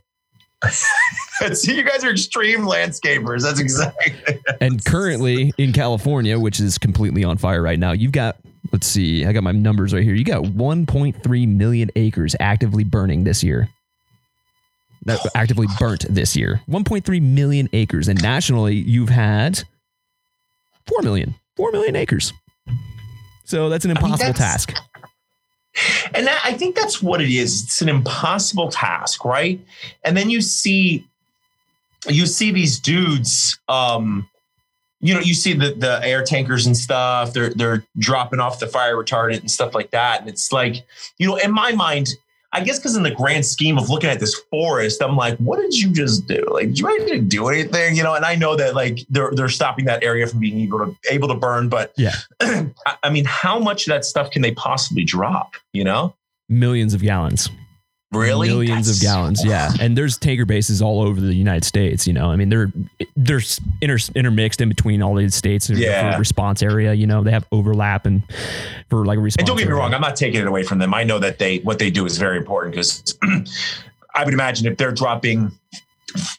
See, you guys are extreme landscapers. That's exactly. And currently in California, which is completely on fire right now, you've got, let's see, I got my numbers right here. You got 1.3 million acres actively burning this year. That actively burnt this year. 1.3 million acres. And nationally, you've had 4 million. 4 million acres. So that's an mean, impossible that's- task. And that, I think that's what it is. It's an impossible task, right? And then you see, you see these dudes. Um, you know, you see the the air tankers and stuff. They're they're dropping off the fire retardant and stuff like that. And it's like, you know, in my mind, I guess because in the grand scheme of looking at this forest, I'm like, what did you just do? Like, did you really do anything? You know, and I know that like they're they're stopping that area from being able to able to burn, but Yeah. I mean, how much of that stuff can they possibly drop? You know, Millions of gallons. Really, millions of That's- gallons yeah and there's tanker bases all over the united states you know i mean they're they're inter, intermixed in between all these states Yeah. response area you know they have overlap and for like a response And don't get me area. wrong, I'm not taking it away from them. I know that they what they do is very important because I would imagine if they're dropping,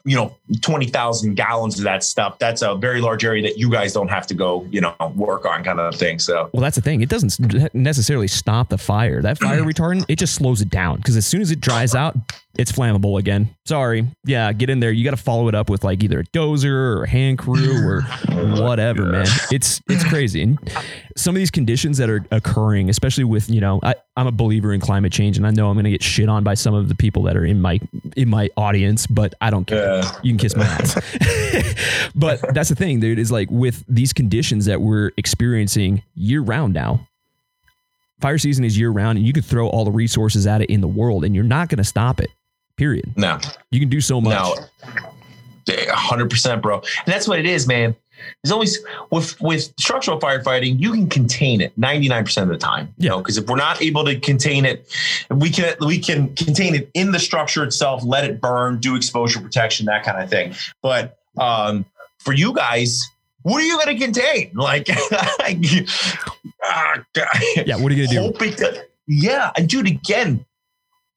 you know, 20,000 gallons of that stuff. That's a very large area that you guys don't have to go, you know, work on kind of thing. So, well, that's the thing. It doesn't necessarily stop the fire. That fire retardant, it just slows it down because as soon as it dries out, it's flammable again. Sorry. Yeah, get in there. You got to follow it up with like either a dozer or a hand crew or whatever, man. It's it's crazy. And some of these conditions that are occurring, especially with, you know, I, I'm a believer in climate change and I know I'm gonna get shit on by some of the people that are in my in my audience, but I don't care. Yeah. You can kiss my ass. but that's the thing, dude, is like with these conditions that we're experiencing year round now, fire season is year round and you could throw all the resources at it in the world and you're not going to stop it period. No. You can do so much. No. 100% bro. And that's what it is man there's always with with structural firefighting you can contain it 99% of the time yeah. you know because if we're not able to contain it we can we can contain it in the structure itself let it burn do exposure protection that kind of thing but um, for you guys what are you going to contain? Like, uh, yeah, what are you going to do? yeah, and dude, again,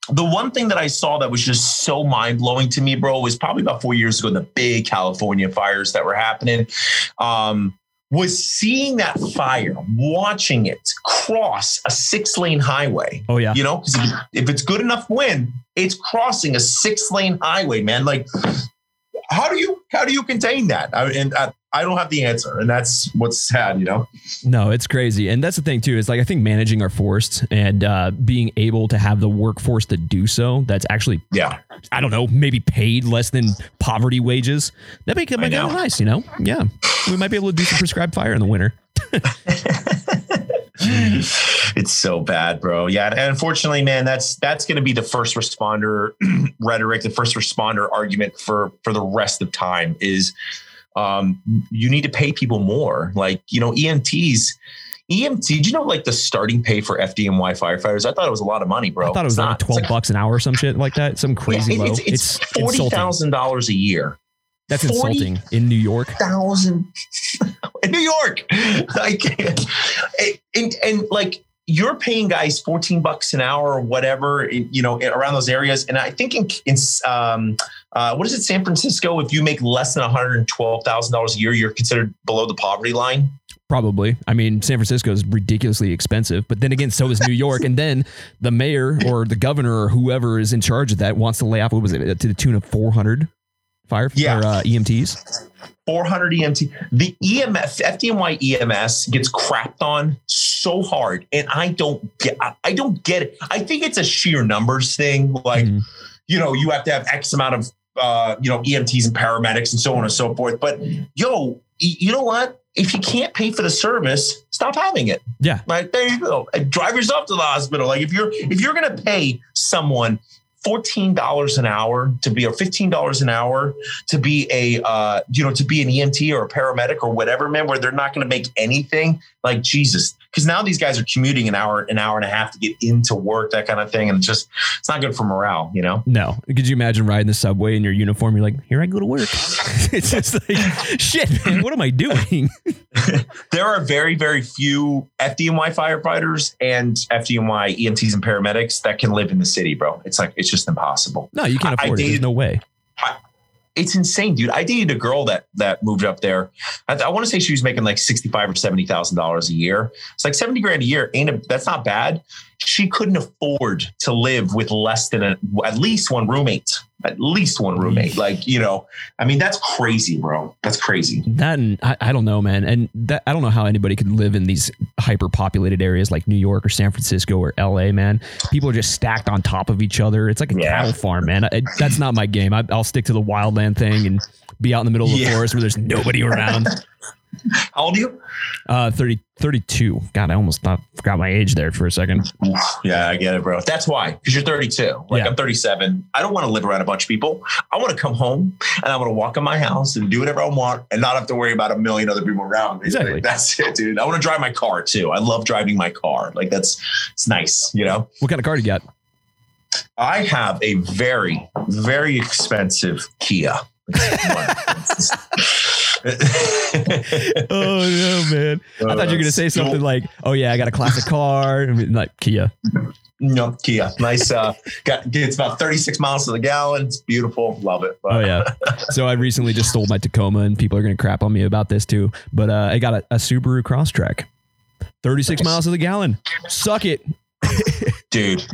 the one thing that I saw that was just so mind blowing to me, bro, was probably about four years ago, the big California fires that were happening. Um, was seeing that fire, watching it cross a six lane highway. Oh, yeah. You know, because if, if it's good enough wind, it's crossing a six lane highway, man. Like, how do you how do you contain that? I, and I, I don't have the answer, and that's what's sad, you know. No, it's crazy, and that's the thing too. Is like I think managing our forests and uh, being able to have the workforce to do so. That's actually yeah. I don't know, maybe paid less than poverty wages. That make it nice, you know. Yeah, we might be able to do some prescribed fire in the winter. it's so bad, bro. Yeah, and unfortunately, man, that's that's going to be the first responder rhetoric, the first responder argument for for the rest of time is um, you need to pay people more. Like you know, EMTs. EMT, did you know like the starting pay for FDNY firefighters? I thought it was a lot of money, bro. I thought it was like twelve like, bucks an hour or some shit like that. Some crazy yeah, it, low. It's, it's, it's forty thousand dollars a year. That's insulting in New York. Thousand in New York. Like, and, and like you're paying guys 14 bucks an hour or whatever, you know, around those areas. And I think in, in um, uh, what is it, San Francisco? If you make less than $112,000 a year, you're considered below the poverty line. Probably. I mean, San Francisco is ridiculously expensive, but then again, so is New York. and then the mayor or the governor or whoever is in charge of that wants to lay off, what was it, to the tune of 400 fire yeah. or, uh, EMTs? 400 EMT. The EMS, FDNY EMS gets crapped on so hard, and I don't get. I don't get it. I think it's a sheer numbers thing. Like, mm-hmm. you know, you have to have X amount of, uh, you know, EMTs and paramedics and so on and so forth. But yo, you know what? If you can't pay for the service, stop having it. Yeah. Like there you go. Drive yourself to the hospital. Like if you're if you're gonna pay someone $14 an hour to be or $15 an hour to be a uh, you know to be an EMT or a paramedic or whatever man where they're not going to make anything like Jesus because now these guys are commuting an hour an hour and a half to get into work that kind of thing and it's just it's not good for morale you know no could you imagine riding the subway in your uniform you're like here I go to work it's just like shit man what am I doing there are very very few FDNY firefighters and FDNY EMTs and paramedics that can live in the city bro it's like it's just impossible. No, you can't afford I, I it. There's no way. It's insane, dude. I dated a girl that that moved up there. I, I want to say she was making like sixty five or seventy thousand dollars a year. It's like seventy grand a year. Ain't a, that's not bad. She couldn't afford to live with less than a, at least one roommate at least one roommate. Like, you know, I mean, that's crazy, bro. That's crazy. That and I, I don't know, man. And that I don't know how anybody could live in these hyper populated areas like New York or San Francisco or LA, man. People are just stacked on top of each other. It's like a yeah. cattle farm, man. I, that's not my game. I, will stick to the wildland thing and be out in the middle of the yeah. forest where there's nobody around. How old are you? Uh, 30, 32. God, I almost thought, forgot my age there for a second. Yeah, I get it, bro. That's why, because you're 32. Like yeah. I'm 37. I don't want to live around a bunch of people. I want to come home and I want to walk in my house and do whatever I want and not have to worry about a million other people around me. Exactly. That's it, dude. I want to drive my car too. I love driving my car. Like that's, it's nice, you know? What kind of car do you got? I have a very, very expensive Kia. oh no, man! I thought you were gonna say something like, "Oh yeah, I got a classic car." I mean, like Kia. No, Kia. Nice. Uh, got gets about 36 miles to the gallon. It's beautiful. Love it. But. Oh yeah. So I recently just sold my Tacoma, and people are gonna crap on me about this too. But uh, I got a, a Subaru Crosstrek, 36 nice. miles to the gallon. Suck it. dude,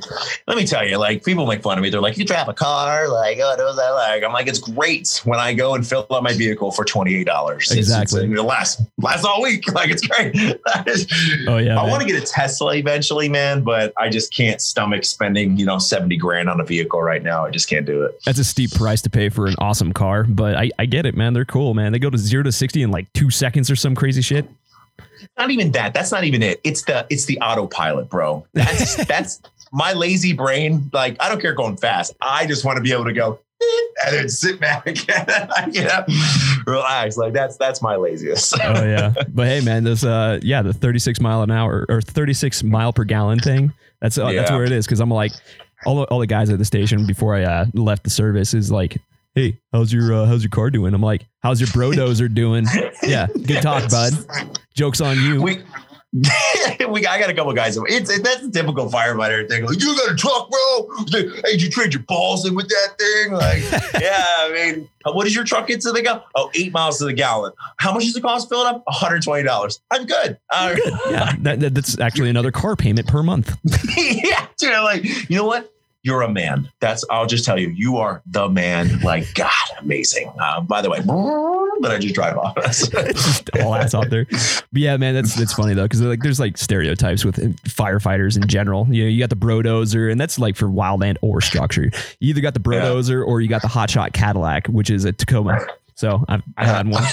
let me tell you, like people make fun of me. They're like, you drive a car, like, oh, what that like? I'm like, it's great when I go and fill up my vehicle for twenty eight dollars. Exactly, it's, it's, it lasts lasts all week. Like it's great. oh yeah, I want to get a Tesla eventually, man, but I just can't stomach spending you know seventy grand on a vehicle right now. I just can't do it. That's a steep price to pay for an awesome car, but I, I get it, man. They're cool, man. They go to zero to sixty in like two seconds or some crazy shit not even that. That's not even it. It's the it's the autopilot, bro. That's that's my lazy brain. Like I don't care going fast. I just want to be able to go and then sit back and you know, relax. Like that's that's my laziest. oh yeah, but hey man, this uh yeah the 36 mile an hour or 36 mile per gallon thing. That's uh, yeah. that's where it is because I'm like all the, all the guys at the station before I uh, left the service is like hey, how's your uh, how's your car doing? I'm like, how's your brodozer doing? Yeah, good talk, bud. Jokes on you. We, we I got a couple guys. It's it, that's the typical firefighter thing. Like, you got a truck, bro? Hey, did you trade your balls in with that thing? Like, yeah, I mean, what does your truck get to the gallon? Oh, eight miles to the gallon. How much does it cost fill it up? $120. I'm good. Uh, good. Yeah, that, that, that's actually another car payment per month. yeah, dude, like, you know what? You're a man. That's I'll just tell you, you are the man. Like God, amazing. Uh, by the way, but I just drive off. all ass out there. But yeah, man, that's that's funny though because like there's like stereotypes with firefighters in general. You know, you got the brodozer, and that's like for wildland or structure. You either got the brodozer yeah. or you got the hotshot Cadillac, which is a Tacoma. So I've, I had one.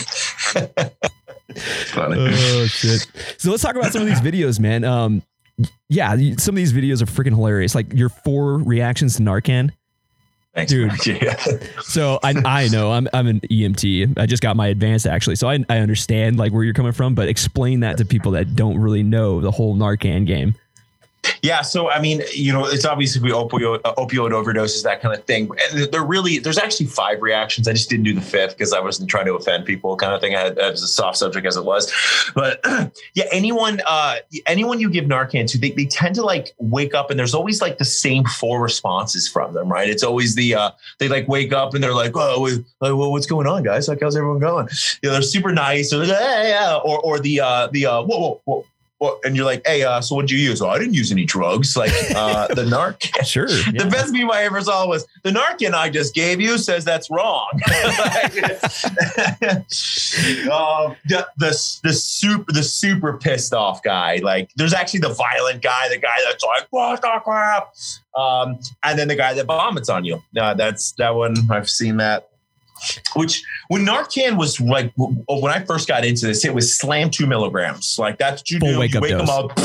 funny. Oh shit! So let's talk about some of these videos, man. Um, yeah, some of these videos are freaking hilarious. Like your four reactions to Narcan. Thanks, dude. Yeah. so I I know I'm I'm an EMT. I just got my advanced actually, so I I understand like where you're coming from. But explain that to people that don't really know the whole Narcan game. Yeah, so I mean, you know, it's obviously opioid, uh, opioid overdoses, that kind of thing. And they're really there's actually five reactions. I just didn't do the fifth because I wasn't trying to offend people, kind of thing. I had as a soft subject as it was, but yeah, anyone uh, anyone you give Narcan to, they, they tend to like wake up and there's always like the same four responses from them, right? It's always the uh, they like wake up and they're like, oh, like, well, what's going on, guys? Like, how's everyone going? You know, they're super nice, or like, hey, yeah, or or the uh, the uh, whoa, whoa, whoa well, and you're like, hey, uh, so what did you use? Oh, I didn't use any drugs. Like uh, the narc. sure. Yeah. The best meme I ever saw was the Narcan I just gave you says that's wrong. um, the, the the super the super pissed off guy. Like there's actually the violent guy, the guy that's like, what the crap? Um, and then the guy that vomits on you. Uh, that's that one. I've seen that which when Narcan was like when I first got into this, it was slam two milligrams. Like that's what you do. Wake, you wake them up,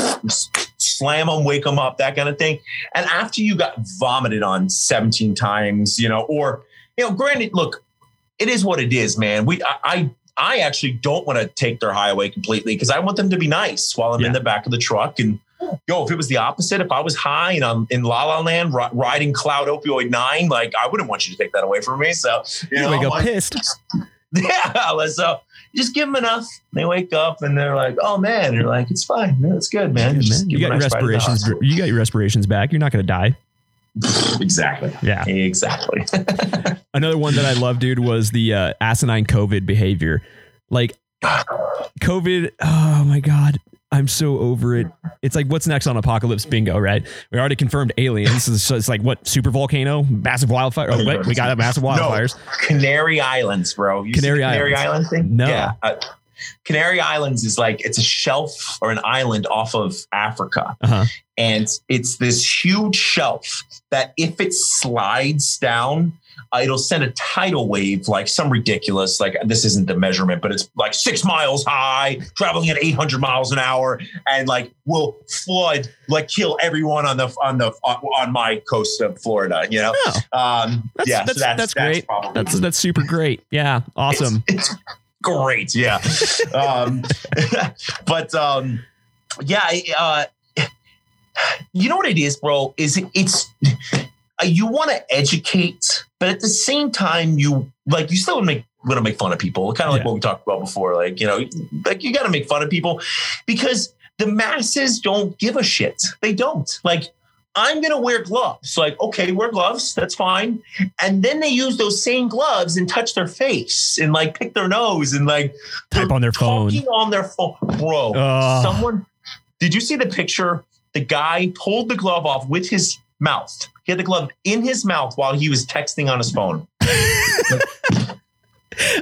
slam them, wake them up, that kind of thing. And after you got vomited on 17 times, you know, or you know, granted, look, it is what it is, man. We I, I I actually don't want to take their highway completely because I want them to be nice while I'm yeah. in the back of the truck and yo, if it was the opposite, if I was high and I'm in La La Land riding Cloud Opioid Nine, like I wouldn't want you to take that away from me. So you, know, wake up like, pissed. Yeah, so just give them enough. They wake up and they're like, "Oh man," you're like, "It's fine, no, it's good, man." Good, man. You got your respirations. You got your respirations back. You're not going to die. exactly. Yeah. Exactly. Another one that I love, dude, was the uh, asinine COVID behavior. Like COVID. Oh my god. I'm so over it. It's like what's next on Apocalypse Bingo, right? We already confirmed aliens. So it's like what super volcano, massive wildfire. Oh, wait, we got a massive wildfires. No, Canary Islands, bro. You Canary, Canary Islands. Island thing? No. Yeah. Uh, Canary Islands is like it's a shelf or an island off of Africa, uh-huh. and it's this huge shelf that if it slides down, uh, it'll send a tidal wave, like some ridiculous, like this isn't the measurement, but it's like six miles high, traveling at 800 miles an hour, and like will flood, like kill everyone on the on the on, on my coast of Florida. You know, oh, um, that's, yeah, that's, so that's, that's, great. That's, that's, that's super great. Yeah, awesome. It's, it's great. Yeah, um, but um, yeah, uh, you know what it is, bro? Is it, it's uh, you want to educate, but at the same time, you like you still make gonna make fun of people, kind of like Yeah. what we talked about before. Like you know, like you got to make fun of people because the masses don't give a shit. They don't like. I'm gonna wear gloves. Like, okay, wear gloves. That's fine. And then they use those same gloves and touch their face and like pick their nose and like Type on their phone. on their phone, bro. Ugh. Someone, did you see the picture? The guy pulled the glove off with his mouth. He had the glove in his mouth while he was texting on his phone.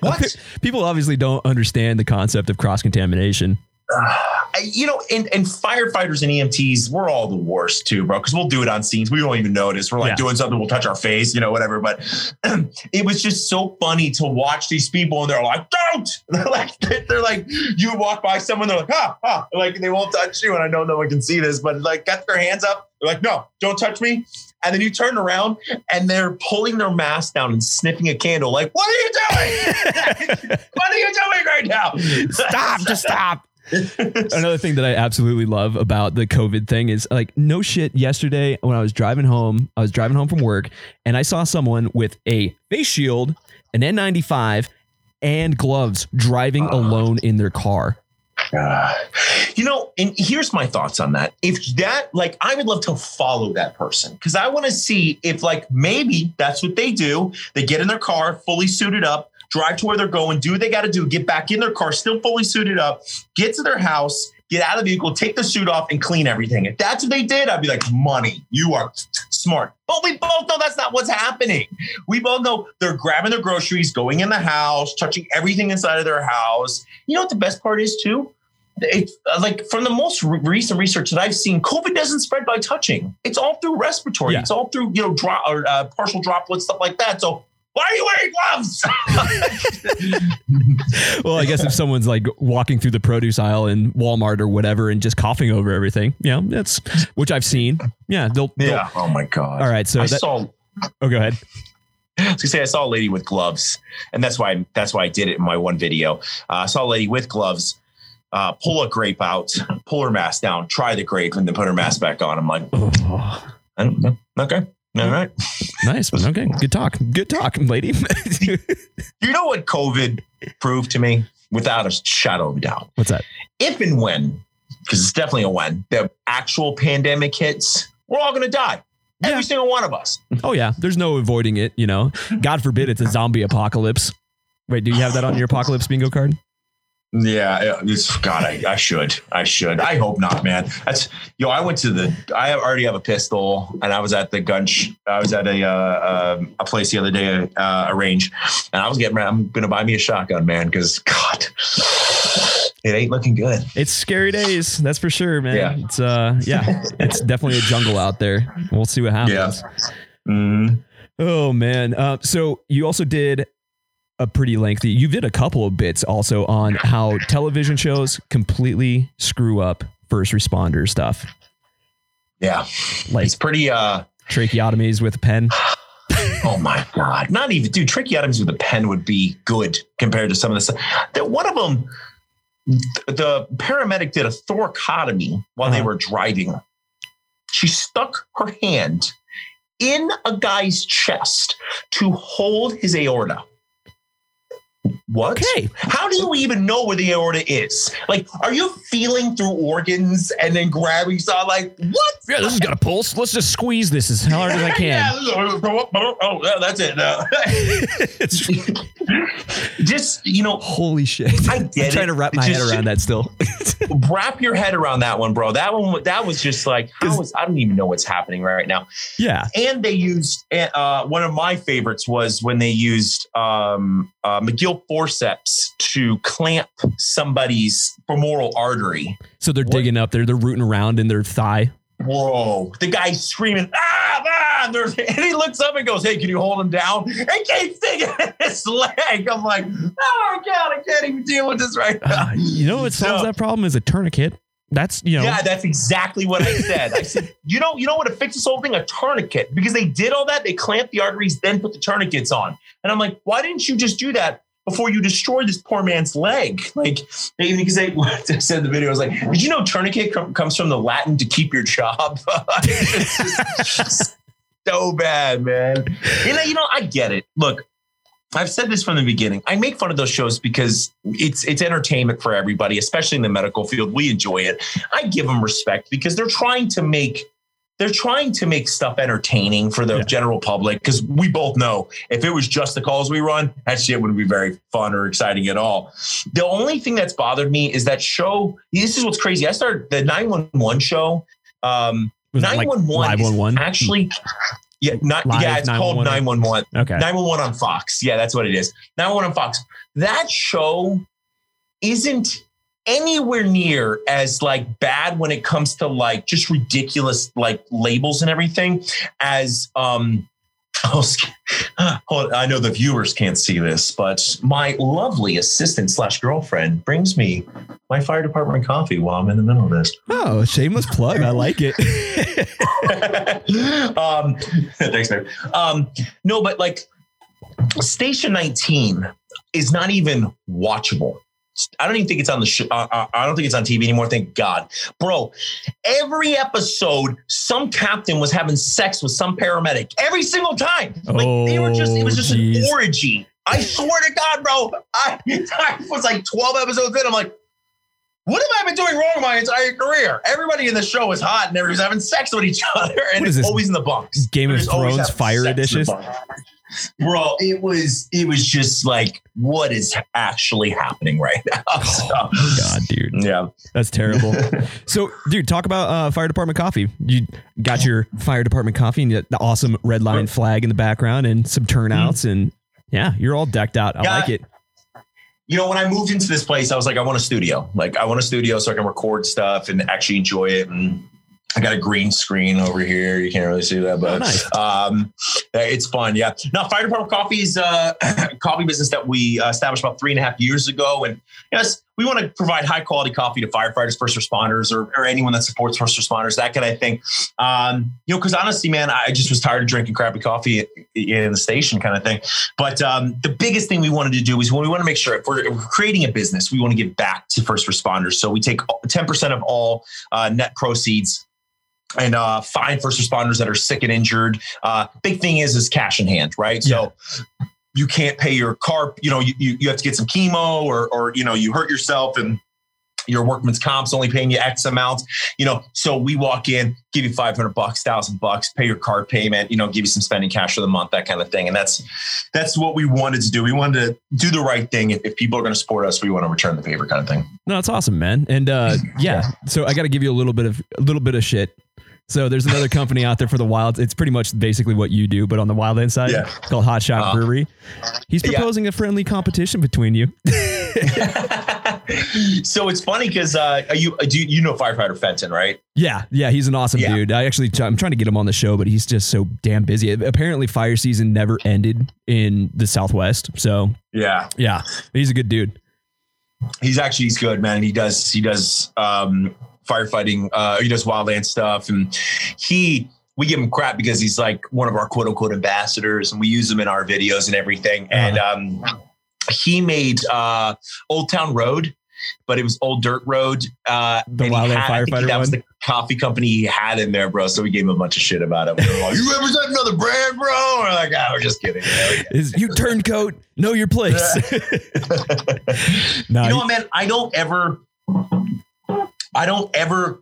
what? People obviously don't understand the concept of cross contamination. I- you know, and, and firefighters and EMTs, we're all the worst too, bro. Because we'll do it on scenes. We don't even notice. We're like Yeah. doing something, we'll touch our face, you know, whatever. But it was just so funny to watch these people, and they're like, "Don't!" They're like, they're like, you walk by someone, they're like, "Ah, ah," like they won't touch you. And I know no one can see this, but like, got their hands up. They're like, "No, don't touch me." And then you turn around, and they're pulling their mask down and sniffing a candle. Like, what are you doing? what are you doing right now? Stop, just stop. Another thing that I absolutely love about the COVID thing is like, no shit. Yesterday, when I was driving home, I was driving home from work and I saw someone with a face shield, an N95, and gloves driving ah. alone in their car. You know, and here's my thoughts on that. If that, like, I would love to follow that person because I want to see if, like, maybe that's what they do. They get in their car, fully suited up, drive to where they're going, do what they got to do, get back in their car, still fully suited up, get to their house, get out of the vehicle, take the suit off, and clean everything. If that's what they did, I'd be like, money, you are smart. But we both know that's not what's happening. We both know they're grabbing their groceries, going in the house, touching everything inside of their house. You know what the best part is, too? It's uh, like from the most re- recent research that I've seen, COVID doesn't spread by touching. It's all through respiratory. Yeah. It's all through you know drop or uh, partial droplets, stuff like that. So why are you wearing gloves? Well, I guess if someone's like walking through the produce aisle in Walmart or whatever and just coughing over everything, yeah, that's which I've seen. Yeah, they'll. they'll- yeah. Oh my god. All right. So I that, saw. oh, go ahead. I was gonna say I saw a lady with gloves, and that's why that's why I did it in my one video. Uh, I saw a lady with gloves. Uh, pull a grape out, pull her mask down, try the grape, and then put her mask back on. I'm like, Oh, I don't know. Okay. All right. nice. Okay. Good talk. Good talk, lady. You know what COVID proved to me without a shadow of a doubt? What's that? If and when, because it's definitely a when, the actual pandemic hits, we're all going to die. Every single one of us. Oh yeah, there's no avoiding it. You know, God forbid it's a zombie apocalypse. Wait, do you have that on your apocalypse bingo card? Yeah, it's, God, I, I should, I should. I hope not, man. That's yo. I went to the. I already have a pistol, and I was at the gun. Sh- I was at a uh, um, a place the other day, uh, a range, and I was getting. I'm gonna buy me a shotgun, man, because God, it ain't looking good. It's scary days, that's for sure, man. Yeah. It's uh, yeah, it's definitely a jungle out there. We'll see what happens. Mm. Oh man. Uh, so you also did a pretty lengthy. You did a couple of bits also on how television shows completely screw up first responder stuff, Yeah, like it's pretty. uh tracheotomies with a pen. Oh my God. Not even, dude, tracheotomies with a pen would be good compared to some of the stuff. That One of them, the paramedic did a thoracotomy while they Uh-huh. were driving. She stuck her hand in a guy's chest to hold his aorta. What? Okay. How do you even know where the aorta is? Like, are you feeling through organs and then grabbing something? Like, what? Yeah, this has got a pulse. Let's just squeeze this as hard as I can. Yeah, oh, yeah, that's it. No. Just you know, holy shit. I I'm trying it. to wrap my head around that still. wrap your head around that one, bro. That one, that was just like, how is? I don't even know what's happening right now. yeah. And they used uh, one of my favorites was when they used um, uh, Magill forceps to clamp somebody's femoral artery. So they're What- digging up there. They're rooting around in their thigh. Whoa! The guy's screaming, ah, ah! And, there's- and he looks up and goes, "Hey, can you hold him down?" And keeps digging his leg. I'm like, "Oh my god, I can't even deal with this right now." Uh, you know what solves So- that problem is a tourniquet. That's you know. Yeah, that's exactly what I said. I said, you know, you know what to fix this whole thing? A tourniquet. Because they did all that, they clamped the arteries, then put the tourniquets on. And I'm like, why didn't you just do that before you destroy this poor man's leg? Like, because they, said in the video, I was like, did you know tourniquet com- comes from the Latin to keep your job? So bad, man. Know, you know, I get it. Look, I've said this from the beginning. I make fun of those shows because it's it's entertainment for everybody, especially in the medical field. We enjoy it. I give them respect because they're trying to make they're trying to make stuff entertaining for the Yeah. general public because we both know if it was just the calls we run, that shit wouldn't be very fun or exciting at all. The only thing that's bothered me is that show. This is what's crazy. I started the 911 show. Um, Was it like 911 live is one one? actually, yeah, not, Live yeah, it's called 911? 911. Okay. 911 on Fox. Yeah, that's what it is. 911 on Fox. That show isn't anywhere near as like bad when it comes to like just ridiculous like labels and everything as um I hold- I know the viewers can't see this, but my lovely assistant slash girlfriend brings me my fire department coffee while I'm in the middle of this. Oh, shameless plug. I like it. um, thanks, babe. Um, no, but like Station 19 is not even watchable. I don't even think it's on the show. Uh, I don't think it's on TV anymore. Thank God, bro. Every episode, some captain was having sex with some paramedic. Every single time, like they were just. It was Oh, just geez. an orgy. I swear to God, bro. I, I was like 12 episodes in. I'm like, what have I been doing wrong my entire career? Everybody in the show is hot and everybody's having sex with each other, and What is it's this, always in the bunks. Game of Thrones Fire sex in the Edition? Bro, it was it was just like, what is actually happening right now? So, Oh, God, dude. yeah. That's terrible. so, dude, talk about uh, fire department coffee. You got your fire department coffee and the awesome red line flag in the background and some turnouts. And yeah, you're all decked out. I Yeah. like it. you know, when I moved into this place, I was like, I want a studio. Like, I want a studio so I can record stuff and actually enjoy it. And I got a green screen over here. You can't really see that, but Oh, nice. um, it's fun. Yeah. Now, Fire Department Coffee is a coffee business that we uh, established about three and a half years ago. And yes, we want to provide high quality coffee to firefighters, first responders, or, or anyone that supports first responders, that kind of thing. Um, you know, because honestly, man, I just was tired of drinking crappy coffee in the station kind of thing. But um, the biggest thing we wanted to do is when we want to make sure if we're, if we're creating a business, we want to give back to first responders. So we take 10% of all uh, net proceeds and uh, find first responders that are sick and injured. Uh, big thing is is cash in hand, right? So you can't pay your car. You know, you, you you have to get some chemo, or or you know you hurt yourself and your workman's comp's only paying you X amount. You know, so we walk in, give you five hundred bucks, thousand bucks, pay your card payment. You know, give you some spending cash for the month, that kind of thing. And that's that's what we wanted to do. We wanted to do the right thing. If, if people are going to support us, we want to return the favor, kind of thing. No, it's awesome, man. And uh, yeah, so I got to give you a little bit of a little bit of shit. So there's another company out there for the wild. It's pretty much basically what you do, but on the wildland side, Yeah. called Hot Shot Uh, Brewery. He's yeah. proposing a friendly competition between you. so it's funny because uh, are you do you, you know firefighter Fenton, right? Yeah, yeah, he's an awesome Yeah. dude. I actually, I'm trying to get him on the show, but he's just so damn busy. Apparently, fire season never ended in the Southwest. So Yeah, yeah, he's a good dude. he's actually he's good, man. He does he does um, firefighting. Uh, he does wildland stuff, and he we give him crap because he's like one of our quote unquote ambassadors, and we use him in our videos and everything. And um, he made uh, Old Town Road. But it was Old Dirt Road. Uh, The and he Wildland had- Firefighter That was one? the coffee company he had in there, bro. So we gave him a bunch of shit about it. We like, you represent another brand, bro? We're like, ah, we're just kidding. Is you turncoat, know your place. no, you know what, man? I don't ever, I don't ever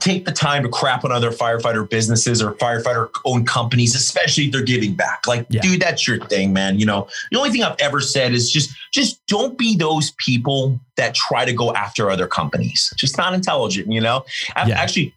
take the time to crap on other firefighter businesses or firefighter owned companies, especially if they're giving back. Like, Yeah. dude, that's your thing, man. You know, the only thing I've ever said is just, just don't be those people that try to go after other companies. Just not intelligent, you know. Yeah. actually.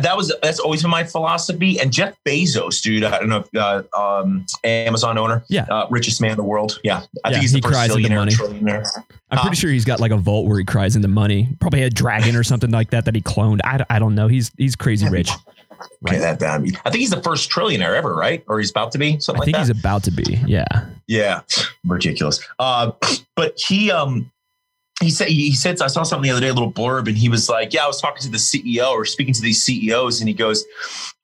That was that's always been my philosophy. And Jeff Bezos, dude, I don't know, if, uh, um, Amazon owner, Yeah. uh, richest man in the world. Yeah, I Yeah, think he's the he first billionaire, money. trillionaire. I'm pretty uh, sure he's got like a vault where he cries into money. Probably a dragon or something like that that he cloned. I, I don't know. He's he's crazy rich. Okay, that bad. I think he's the first trillionaire ever, right? Or he's about to be something I think like he's about to be. Yeah. yeah, ridiculous. Uh, but he um he said he said I saw something the other day, a little blurb, and he was like, "Yeah, I was talking to the CEO or speaking to these CEOs, and he goes,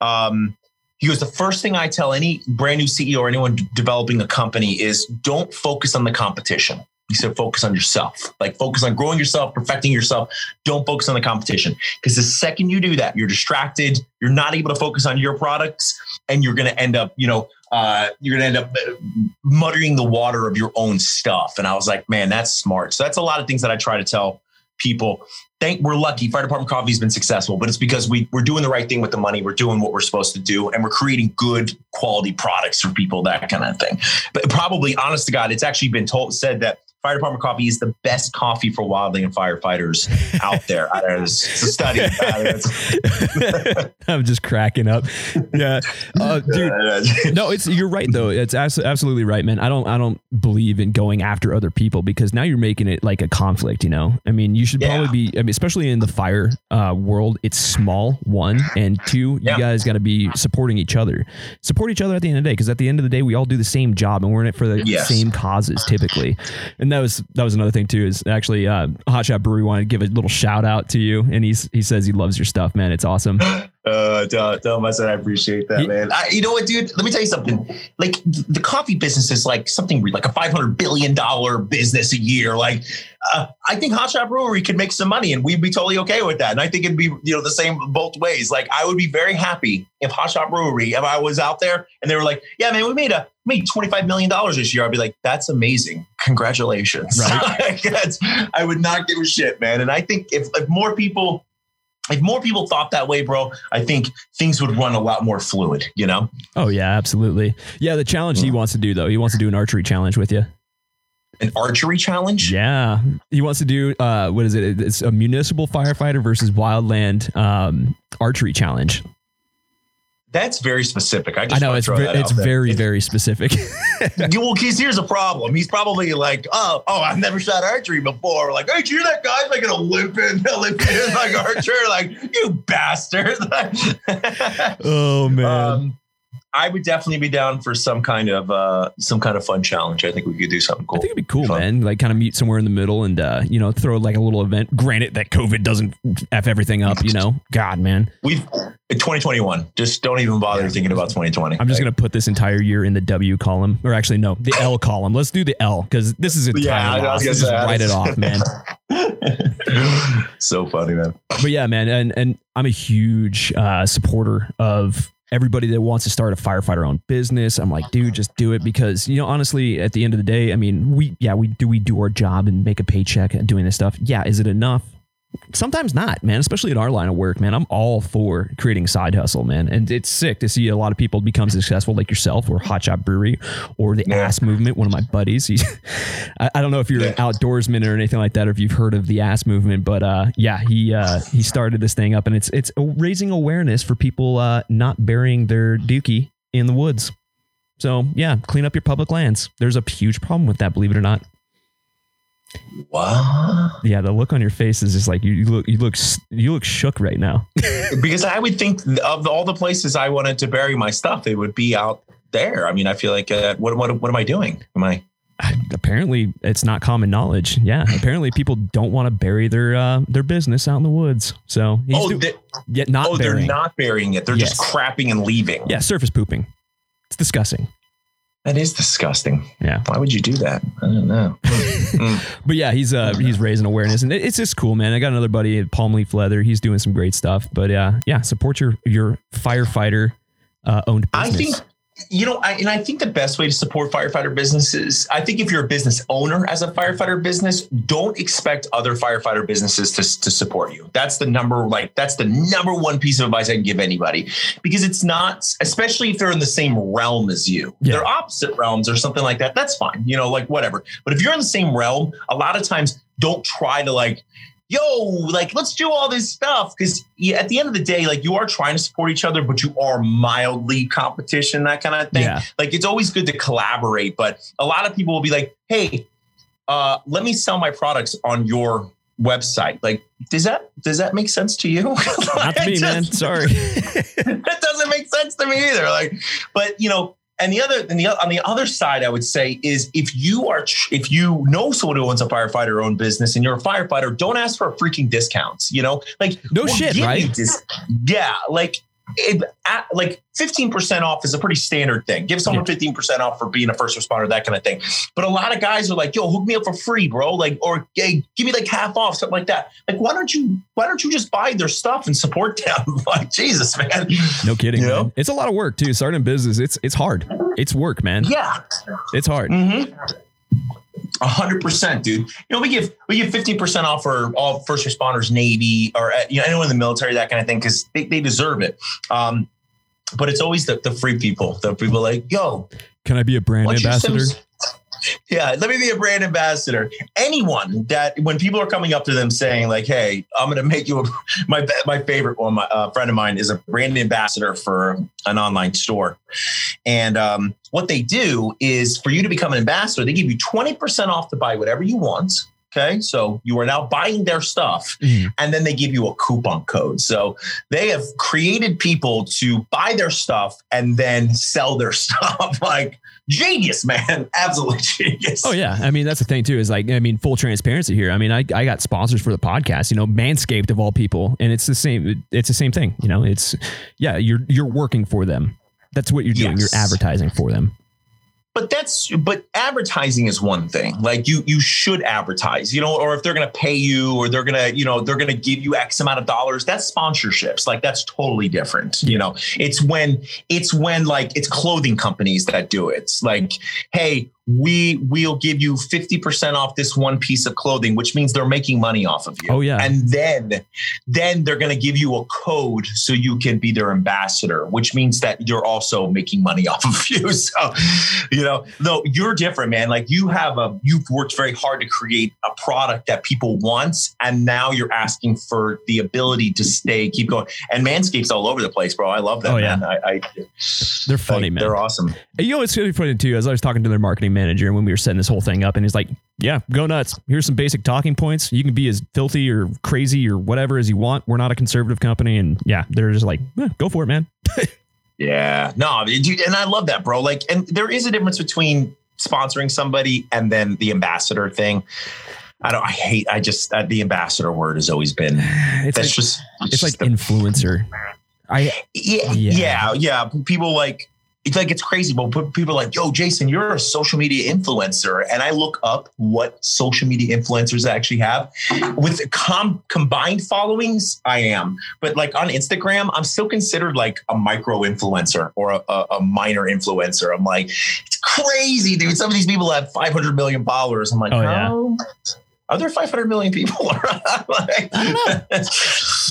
um." He goes, the first thing I tell any brand new CEO or anyone developing a company is don't focus on the competition. He said, focus on yourself. Like focus on growing yourself, perfecting yourself. Don't focus on the competition. Because the second you do that, you're distracted. You're not able to focus on your products, and you're going to end up, you know, uh, you're going to end up uh, muttering the water of your own stuff. And I was like, man, that's smart. So that's a lot of things that I try to tell people. Thank we're lucky. Fire department coffee has been successful, but it's because we we're doing the right thing with the money. We're doing what we're supposed to do, and we're creating good quality products for people. That kind of thing. But probably, honest to God, it's actually been told said that Fire Department Coffee is the best coffee for wildland and firefighters out there. I don't know, it's a study. I'm just cracking up. Yeah, uh, dude. No, it's you're right though. It's absolutely right, man. I don't I don't believe in going after other people because now you're making it like a conflict. You know, I mean, you should probably be. I mean, especially in the fire uh, world, it's small. One and two, you yeah. guys got to be supporting each other. Support each other at the end of the day because at the end of the day, we all do the same job and we're in it for the yes. same causes typically. And and that was that was another thing too. Is actually uh, Hot Shot Brewery wanted to give a little shout out to you, and he's he says he loves your stuff, man. It's awesome. Uh, him I said I appreciate that, man. I, you know what, dude? Let me tell you something. Like the coffee business is like something like a five hundred billion dollar business a year. Like uh, I think Hot Shot Brewery could make some money, and we'd be totally okay with that. And I think it'd be you know the same both ways. Like I would be very happy if Hot Shot Brewery, if I was out there and they were like, "Yeah, man, we made a made twenty five million dollars this year," I'd be like, "That's amazing, congratulations!" Right. I would not give a shit, man. And I think if, if more people if more people thought that way, bro, I think things would run a lot more fluid, you know? Oh, yeah, absolutely. Yeah, the challenge he wants to do, though, he wants to do an archery challenge with you. An archery challenge? Yeah. He wants to do, uh, what is it? It's a municipal firefighter versus wildland um, archery challenge. That's very specific. I, I know it's it's very very specific. well, because here's a problem. He's probably like, oh, oh, I've never shot archery before. Like, hey, you know that guy's like an Olympian, Olympian like archer. Like, you bastard. oh man. Um, I would definitely be down for some kind of uh, some kind of fun challenge. I think we could do something cool. I think it'd be cool, fun. man. Like kind of meet somewhere in the middle and uh, you know throw like a little event. Granted that COVID doesn't f everything up, you know. God, man. We've 2021. Just don't even bother yeah. thinking about 2020. I'm just gonna put this entire year in the W column, or actually no, the L column. Let's do the L because this is a yeah. I was just write it off, man. so funny, man. But yeah, man, and and I'm a huge uh, supporter of everybody that wants to start a firefighter owned business. I'm like, dude, just do it because, you know, honestly, at the end of the day, I mean, we, yeah, we do, we do our job and make a paycheck doing this stuff. Yeah. Is it enough? Sometimes not, man, especially in our line of work, man. I'm all for creating side hustle, man. And it's sick to see a lot of people become successful like yourself or Hot Shot Brewery or the yeah. ass movement. One of my buddies. I, I, don't know if you're yeah. an outdoorsman or anything like that, or if you've heard of the ass movement, but uh, yeah, he uh, he started this thing up and it's it's raising awareness for people uh, not burying their dookie in the woods. So yeah, clean up your public lands. There's a huge problem with that, believe it or not. What? Yeah, the look on your face is just like you, you look you look you look shook right now. because I would think of all the places I wanted to bury my stuff, it would be out there. I mean, I feel like uh, what what what am I doing? Am I? Apparently, it's not common knowledge. Yeah, apparently people don't want to bury their uh, their business out in the woods. So he's oh, do- yet not. Oh, burying. they're not burying it. They're yes. just crapping and leaving. Yeah, surface pooping. It's disgusting. That is disgusting. Yeah. Why would you do that? I don't know. but yeah, he's uh he's raising awareness and it's just cool, man. I got another buddy at Palm Leaf Leather. He's doing some great stuff. But uh yeah, support your your firefighter uh, owned business. I think you know, I, and I think the best way to support firefighter businesses, I think if you're a business owner as a firefighter business, don't expect other firefighter businesses to, to support you. That's the number, like, that's the number one piece of advice I can give anybody because it's not, especially if they're in the same realm as you. Yeah. They're opposite realms or something like that. That's fine, you know, like whatever. But if you're in the same realm, a lot of times don't try to like, yo, like let's do all this stuff because yeah, at the end of the day, like you are trying to support each other, but you are mildly competition, that kind of thing. Yeah. Like it's always good to collaborate, but a lot of people will be like, hey, uh, let me sell my products on your website. Like, does that does that make sense to you? Not to me, just, man. Sorry. that doesn't make sense to me either. Like, but you know, and the other, and the on the other side, I would say is if you are if you know someone who owns a firefighter owned business and you're a firefighter, don't ask for a freaking discounts. You know, like no shit, right? Dis- yeah, like it, at, like 15% off is a pretty standard thing. Give someone 15% off for being a first responder, that kind of thing. But a lot of guys are like, yo, hook me up for free, bro. Like, or hey, give me like half off, something like that. Like, why don't you, why don't you just buy their stuff and support them? like, Jesus, man. No kidding. You know? man. It's a lot of work too. Starting a business, it's it's hard. It's work, man. Yeah. It's hard. Mm-hmm. A hundred percent, dude. You know, we give we give fifteen percent off for all first responders, Navy, or uh, you know anyone in the military, that kind of thing, because they, they deserve it. Um, but it's always the, the free people, the people like, yo, Can I be a brand ambassador? Sims- Yeah, let me be a brand ambassador. Anyone that when people are coming up to them saying like, "Hey, I'm going to make you a, my my favorite one." My uh, friend of mine is a brand ambassador for an online store, and um, what they do is for you to become an ambassador, they give you 20% off to buy whatever you want. Okay, so you are now buying their stuff, Mhm. and then they give you a coupon code. So they have created people to buy their stuff and then sell their stuff. like genius, man, absolute genius. Oh yeah, I mean that's the thing too. Is like I mean full transparency here. I mean I, I got sponsors for the podcast. You know, Manscaped of all people, and it's the same. It's the same thing. You know, it's yeah. You're you're working for them. That's what you're doing. Yes. You're advertising for them. But that's but advertising is one thing. Like you you should advertise you know or if they're going to pay you or they're going to you know they're going to give you x amount of dollars that's sponsorships. Like that's totally different you know. It's when it's when like it's clothing companies that do it. It's like hey we will give you 50% off this one piece of clothing which means they're making money off of you Oh, yeah. and then then they're going to give you a code so you can be their ambassador which means that you're also making money off of you so you know no you're different man like you have a you've worked very hard to create a product that people want and now you're asking for the ability to stay keep going and manscapes all over the place bro i love that Oh, yeah. man i, I They're funny, like, man. they're awesome You know, it's really funny too. As I was talking to their marketing manager and when we were setting this whole thing up, and he's like, "Yeah, go nuts. Here's some basic talking points. You can be as filthy or crazy or whatever as you want. We're not a conservative company." And yeah, they're just like, eh, "Go for it, man." Yeah, no, dude, and I love that, bro. Like, and there is a difference between sponsoring somebody and then the ambassador thing. I don't. I hate. I just uh, the ambassador word has always been. It's That's like just. it's like just the- influencer. I yeah, Yeah. yeah, yeah. People like it's like it's crazy, but people are like, "Yo, Jason, you're a social media influencer," and I look up what social media influencers actually have with com- combined followings. I am, but like on Instagram, I'm still considered like a micro influencer or a, a, a minor influencer. I'm like, it's crazy, dude. Some of these people have 500 million followers. I'm like, Oh, yeah. Are there 500 million people? like,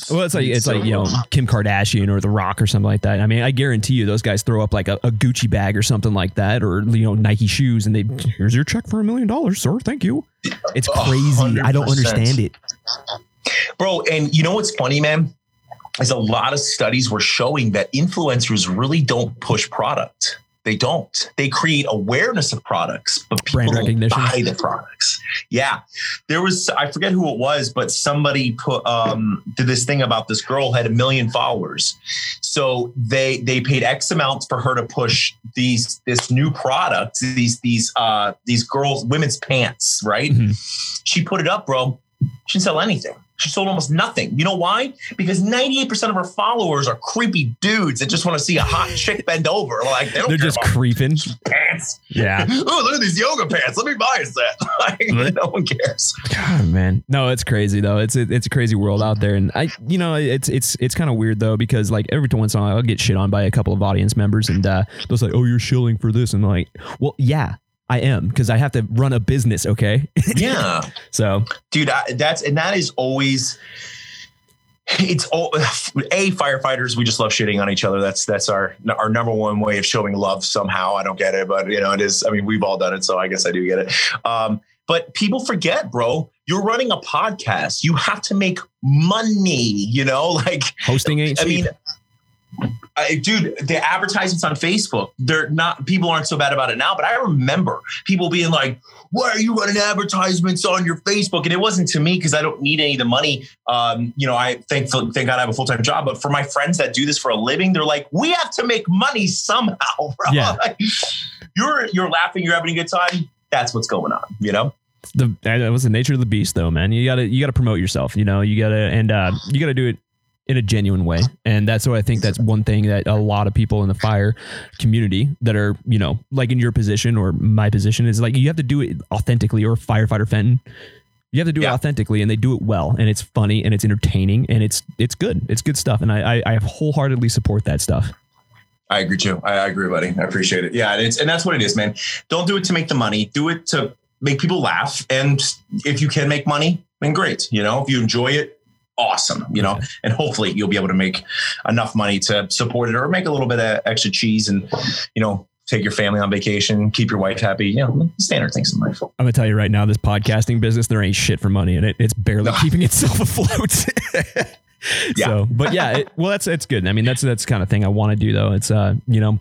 Well, it's like it's like you know Kim Kardashian or The Rock or something like that. I mean, I guarantee you those guys throw up like a, a Gucci bag or something like that, or you know Nike shoes, and they here's your check for a million dollars, sir. Thank you. It's A crazy. I don't understand it. bro. And you know what's funny, man? Is a lot of studies were showing that influencers really don't push product. They don't. They create awareness of products, but people Brand don't recognition. buy the products. Yeah, there was. I forget who it was, but somebody put um, did this thing about this girl had a million followers, so they they paid X amounts for her to push these this new product, these these uh these girls women's pants, right? Mhm. She put it up, bro. She didn't sell anything. She sold almost nothing. You know why? Because 98% of her followers are creepy dudes that just want to see a hot chick bend over. Like they don't They're just creeping. pants. Yeah. oh, look at these yoga pants. Let me buy a set. like, no one cares. God, man. No, it's crazy though. It's a, it's a crazy world out there, and I, you know, it's it's it's kind of weird though because like every once in a while I'll get shit on by a couple of audience members, and uh, they'll say, "Oh, you're shilling for this," and I'm like, "Well, yeah, I am because I have to run a business." Okay, Yeah. so. Dude I, that's and that is always it's all a firefighters we just love shitting on each other. That's that's our our number one way of showing love somehow. I don't get it but you know it is i mean we've all done it so i guess i do get it. Um but people forget bro you're running a podcast. You have to make money you know like hosting ain't I mean, I, dude, the advertisements on Facebook, they're not, people aren't so bad about it now, but I remember people being like, why are you running advertisements on your Facebook? And it wasn't to me because I don't need any of the money. Um, you know, I thank, thank God I have a full time job, but for my friends that do this for a living, they're like, we have to make money somehow, bro. Yeah. You're, you're laughing, you're having a good time. That's what's going on, you know? the that was the nature of the beast though man you gotta you gotta promote yourself you know you gotta and uh you gotta do it in a genuine way. And that's what I think that's one thing that a lot of people in the fire community that are, you know, like in your position or my position is like you have to do it authentically or firefighter Fenton. You have to do yeah. it authentically and they do it well and it's funny and it's entertaining and it's it's good. It's good stuff. And I I, I wholeheartedly support that stuff. I agree too. I, I agree, buddy. I appreciate it. Yeah, and it's and that's what it is, man. Don't do it to make the money. Do it to make people laugh. And if you can make money, then great. You know, if you enjoy it, awesome. You know, and hopefully you'll be able to make enough money to support it or make a little bit of extra cheese and you know take your family on vacation, keep your wife happy. You know, standard things in life. I'm gonna tell you right now, this podcasting business, there ain't shit for money in it. It's barely keeping itself afloat. yeah. So, but yeah, it, well, that's it's good. I mean, that's that's kind of thing I want to do though. It's uh, you know,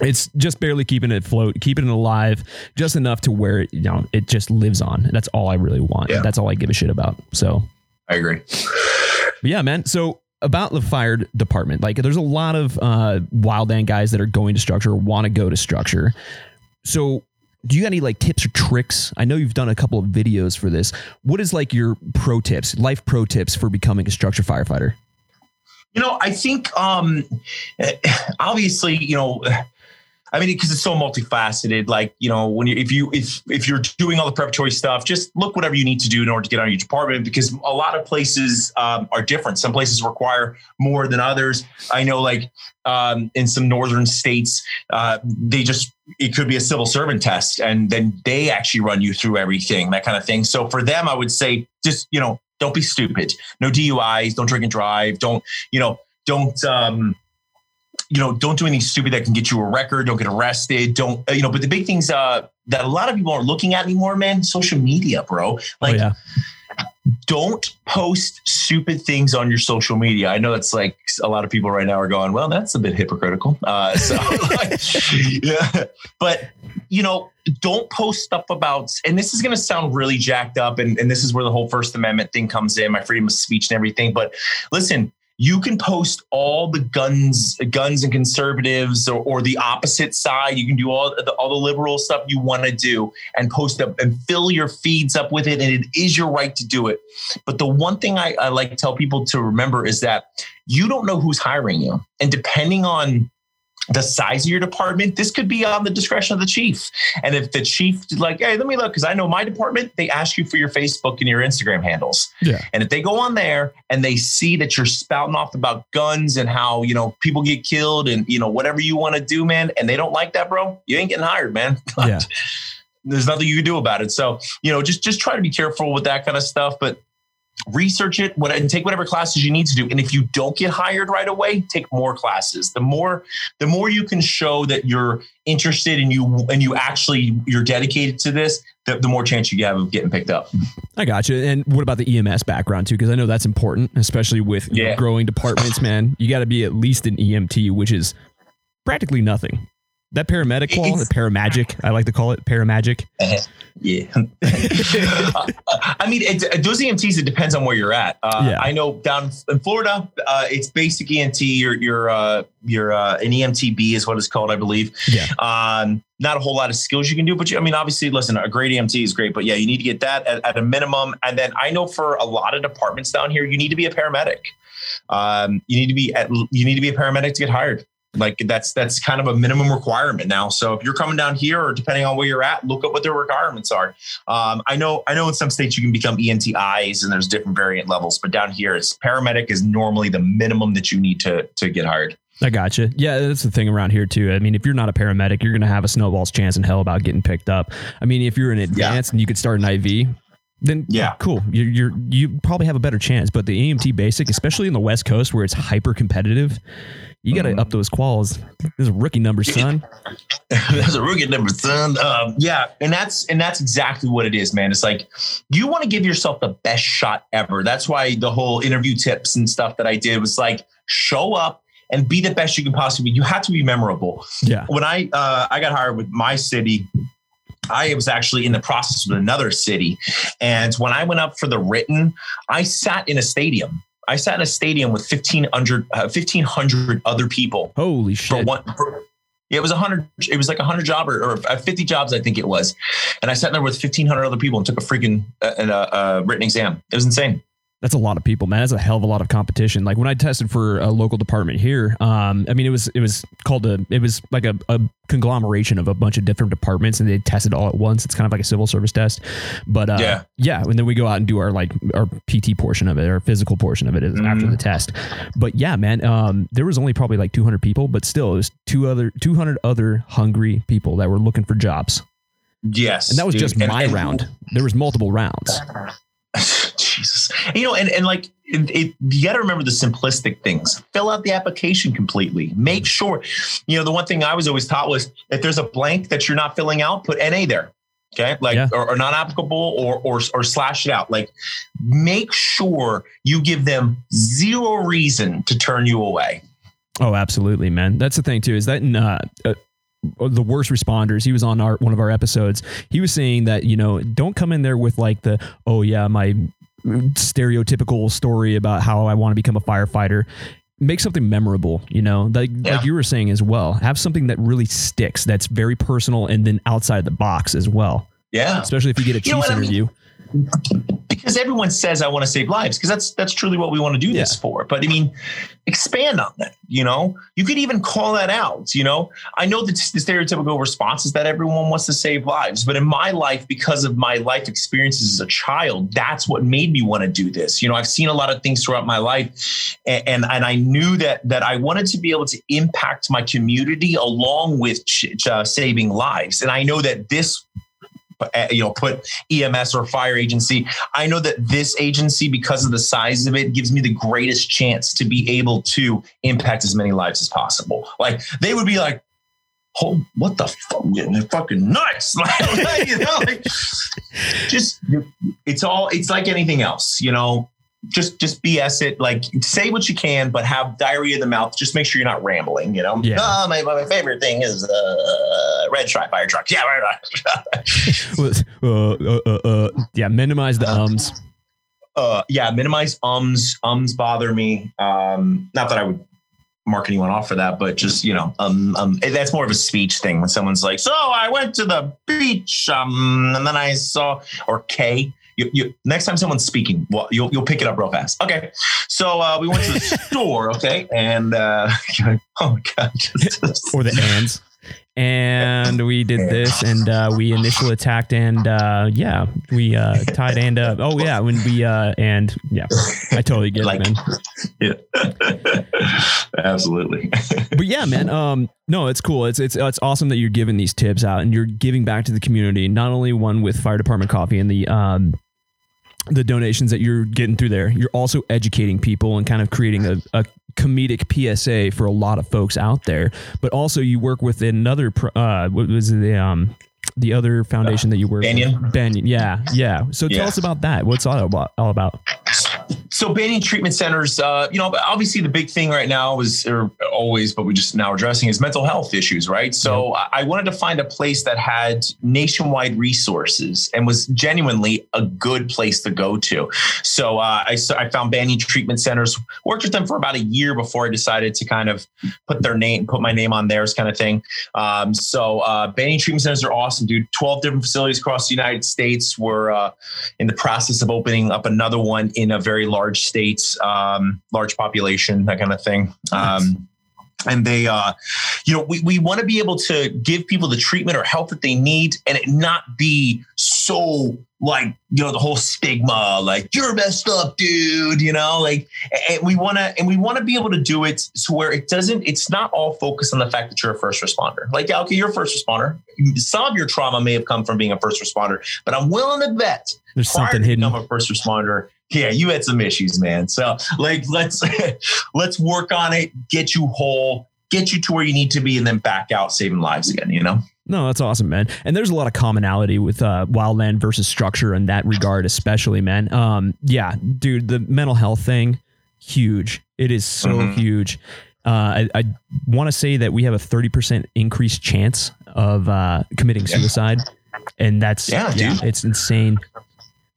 it's just barely keeping it afloat, keeping it alive, just enough to where it, you know it just lives on. That's all I really want. Yeah. That's all I give a shit about. So, I agree. yeah, man. So about the fire department, like there's a lot of uh, wildland guys that are going to structure, want to go to structure. So do you got any like tips or tricks? I know you've done a couple of videos for this. What is like your pro tips, life pro tips for becoming a structure firefighter? You know, I think um obviously, you know, I mean, because it's so multifaceted. Like, you know, when you if you if if you're doing all the preparatory stuff, just look whatever you need to do in order to get on your department. Because a lot of places um, are different. Some places require more than others. I know, like um, in some northern states, uh, they just it could be a civil servant test, and then they actually run you through everything, that kind of thing. So for them, I would say just you know, don't be stupid. No DUIs. Don't drink and drive. Don't you know? Don't um, you know, don't do anything stupid that can get you a record. Don't get arrested. Don't, uh, you know, but the big things uh, that a lot of people aren't looking at anymore, man, social media, bro. Oh, like, oh, yeah. don't post stupid things on your social media. I know it's like a lot of people right now are going, well, that's a bit hypocritical. Uh, so, like, yeah, but you know, don't post stuff about, and this is going to sound really jacked up, and, and this is where the whole First Amendment thing comes in, my freedom of speech and everything. But listen, you can post all the guns, guns and conservatives, or, or the opposite side. You can do all the, all the liberal stuff you want to do, and post up and fill your feeds up with it. And it is your right to do it. But the one thing I, I like to tell people to remember is that you don't know who's hiring you, and depending on the size of your department, this could be on the discretion of the chief. And if the chief like, hey, let me look, because I know my department, they ask you for your Facebook and your Instagram handles. Yeah. And if they go on there and they see that you're spouting off about guns and how, you know, people get killed and, you know, whatever you want to do, man, and they don't like that, bro, you ain't getting hired, man. yeah. There's nothing you can do about it. So, you know, just just try to be careful with that kind of stuff. But research it what, and take whatever classes you need to do. And if you don't get hired right away take more classes. The more the more you can show that you're interested and you and you actually you're dedicated to this the, the more chance you have of getting picked up. I got you and what about the ems background too? Because i know that's important especially with yeah. growing departments man. You got to be at least an emt which is practically nothing that paramedic qual, the paramagic, I like to call it paramagic. Uh, yeah. I mean, it, those EMTs, it depends on where you're at. Uh, yeah. I know down in Florida, uh, it's basic EMT. You're, you're, uh, you're uh, an EMTB is what it's called, I believe. Yeah. Um, not a whole lot of skills you can do, but you, I mean, obviously, listen, a great EMT is great, but yeah, you need to get that at, at a minimum. And then I know for a lot of departments down here, you need to be a paramedic. Um, you need to be at, you need to be a paramedic to get hired. Like that's that's kind of a minimum requirement now. So if you're coming down here, or depending on where you're at, look at what their requirements are. Um, I know I know in some states you can become EMTIs, and there's different variant levels, but down here, it's paramedic is normally the minimum that you need to to get hired. I gotcha. Yeah, that's the thing around here too. I mean, if you're not a paramedic, you're going to have a snowball's chance in hell about getting picked up. I mean, if you're an advanced yeah. and you could start an IV, then yeah, cool. You're, you're you probably have a better chance. But the EMT basic, especially in the West Coast where it's hyper competitive, you got to mm-hmm. up those quals. This a rookie number, son. There's a rookie number, son. Um, yeah, and that's and that's exactly what it is, man. It's like you want to give yourself the best shot ever. That's why the whole interview tips and stuff that I did was like show up and be the best you can possibly. be. You have to be memorable. Yeah. When I uh, I got hired with my city. I was actually in the process with another city. And when I went up for the written, I sat in a stadium I sat in a stadium with 1,500, uh, 1,500 other people. Holy shit. For one, for, it was a hundred. It was like a hundred job or, or, uh, fifty jobs, I think it was. And I sat there with fifteen hundred other people and took a freaking uh, uh, uh, written exam. It was insane. That's a lot of people, man. That's a hell of a lot of competition. Like when I tested for a local department here, um, I mean, it was it was called a it was like a, a conglomeration of a bunch of different departments, and they tested all at once. It's kind of like a civil service test, but uh, Yeah. yeah. And then we go out and do our like our PT portion of it, our physical portion of it is after the test. But yeah, man, um, there was only probably like 200 people, but still, it was two other 200 other hungry people that were looking for jobs, Yes, and that was dude. just And- my and- round. There was multiple rounds. Jesus, you know, and and like it, it, you got to remember the simplistic things. Fill out the application completely. Make sure, you know, the one thing I was always taught was if there's a blank that you're not filling out, put NA there. Okay, like Yeah. or, or not applicable, or or or slash it out. Like, make sure you give them zero reason to turn you away. Oh, absolutely, man. That's the thing too. Is that uh, the worst responders? He was on our one of our episodes. He was saying that you know don't come in there with like the oh yeah my stereotypical story about how I want to become a firefighter. Make something memorable, you know, like Yeah. like you were saying as well. Have something that really sticks, that's very personal, and then outside the box as well. Yeah, Especially if you get a You know what I mean? Because everyone says I want to save lives because that's that's truly what we want to do this Yeah. for. But I mean, expand on that. You know, you could even call that out. You know, I know that the stereotypical response is that everyone wants to save lives, but in my life, because of my life experiences as a child, that's what made me want to do this. You know, I've seen a lot of things throughout my life, and and, and I knew that that I wanted to be able to impact my community along with ch- ch- uh, saving lives, and I know that this. Uh, You know, put EMS or fire agency. I know that this agency, because of the size of it, gives me the greatest chance to be able to impact as many lives as possible. Like they would be like, "Oh, what the fuck? They're fucking nuts!" Like, you know, like, just it's all. It's like anything else, you know. Just just BS it. Like say what you can, but have diarrhea in the mouth. Just make sure you're not rambling. You know. Yeah. Oh, my, my favorite thing is uh, red stripe fire trucks. Yeah, right. right. uh, uh, uh, uh, yeah, minimize the ums. uh yeah minimize ums ums bother me um not that i would mark anyone off for that but just you know um, um that's more of a speech thing when someone's like so i went to the beach um and then i saw or k you, you next time someone's speaking well you'll, you'll pick it up real fast okay so uh we went to the store okay and uh oh my god just, or the ands. And we did this, and uh, we initial attacked, and uh, yeah, we uh, tied and up. Oh yeah, when we uh, and yeah, I totally get Like- it, man. yeah absolutely But yeah, man. Um, no, it's cool. It's it's it's awesome that you're giving these tips out and you're giving back to the community. Not only one with fire department coffee and the um the donations that you're getting through there, you're also educating people and kind of creating a, a comedic PSA for a lot of folks out there. But also, you work with another. Uh, what was the um the other foundation that you work Banyan? with? Banyan. Yeah, yeah. So tell us about that. What's all about? All about? So Banyan treatment centers uh, you know obviously the big thing right now is or always but we're just now addressing is mental health issues right? So I I wanted to find a place that had nationwide resources and was genuinely a good place to go to. So uh, I, I found Banyan treatment centers. Worked with them for about a year before i decided to kind of put their name put my name on theirs kind of thing. Um, so uh, Banyan treatment centers are awesome dude. 12 different facilities across the united states we're uh, in the process of opening up another one in a very large states, um, large population, that kind of thing. Um, and they, uh, you know, we, we want to be able to give people the treatment or help that they need and it not be so like, you know, the whole stigma, like you're messed up, dude, you know, like, and we want to, and we want to be able to do it to where it doesn't, it's not all focused on the fact that you're a first responder. Like, okay, you're a first responder. Some of your trauma may have come from being a first responder, but I'm willing to bet There's something hidden. become a first responder yeah you had some issues man so like let's let's work on it get you whole get you to where you need to be and then back out saving lives again you know No, that's awesome, man. And there's a lot of commonality with uh, wildland versus structure in that regard, especially, man. Um, yeah, dude, the mental health thing, huge. It is so Mhm. huge. Uh, I, I want to say that we have a 30% increased chance of uh, committing Yeah. suicide. And that's, Yeah, dude. it's insane.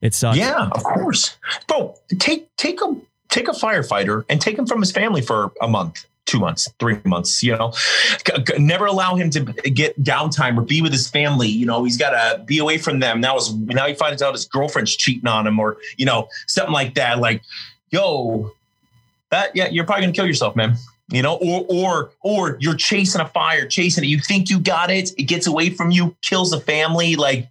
It sucks. yeah of course bro take take a take a firefighter and take him from his family for a month two months, three months, you know, never allow him to get downtime or be with his family. You know, he's got to be away from them. Now, his, now he finds out his girlfriend's cheating on him or, you know, something like that. Like, yo, that, yeah, you're probably to kill yourself, man. You know, or, or, or you're chasing a fire, chasing it. You think you got it. It gets away from you, kills the family. Like,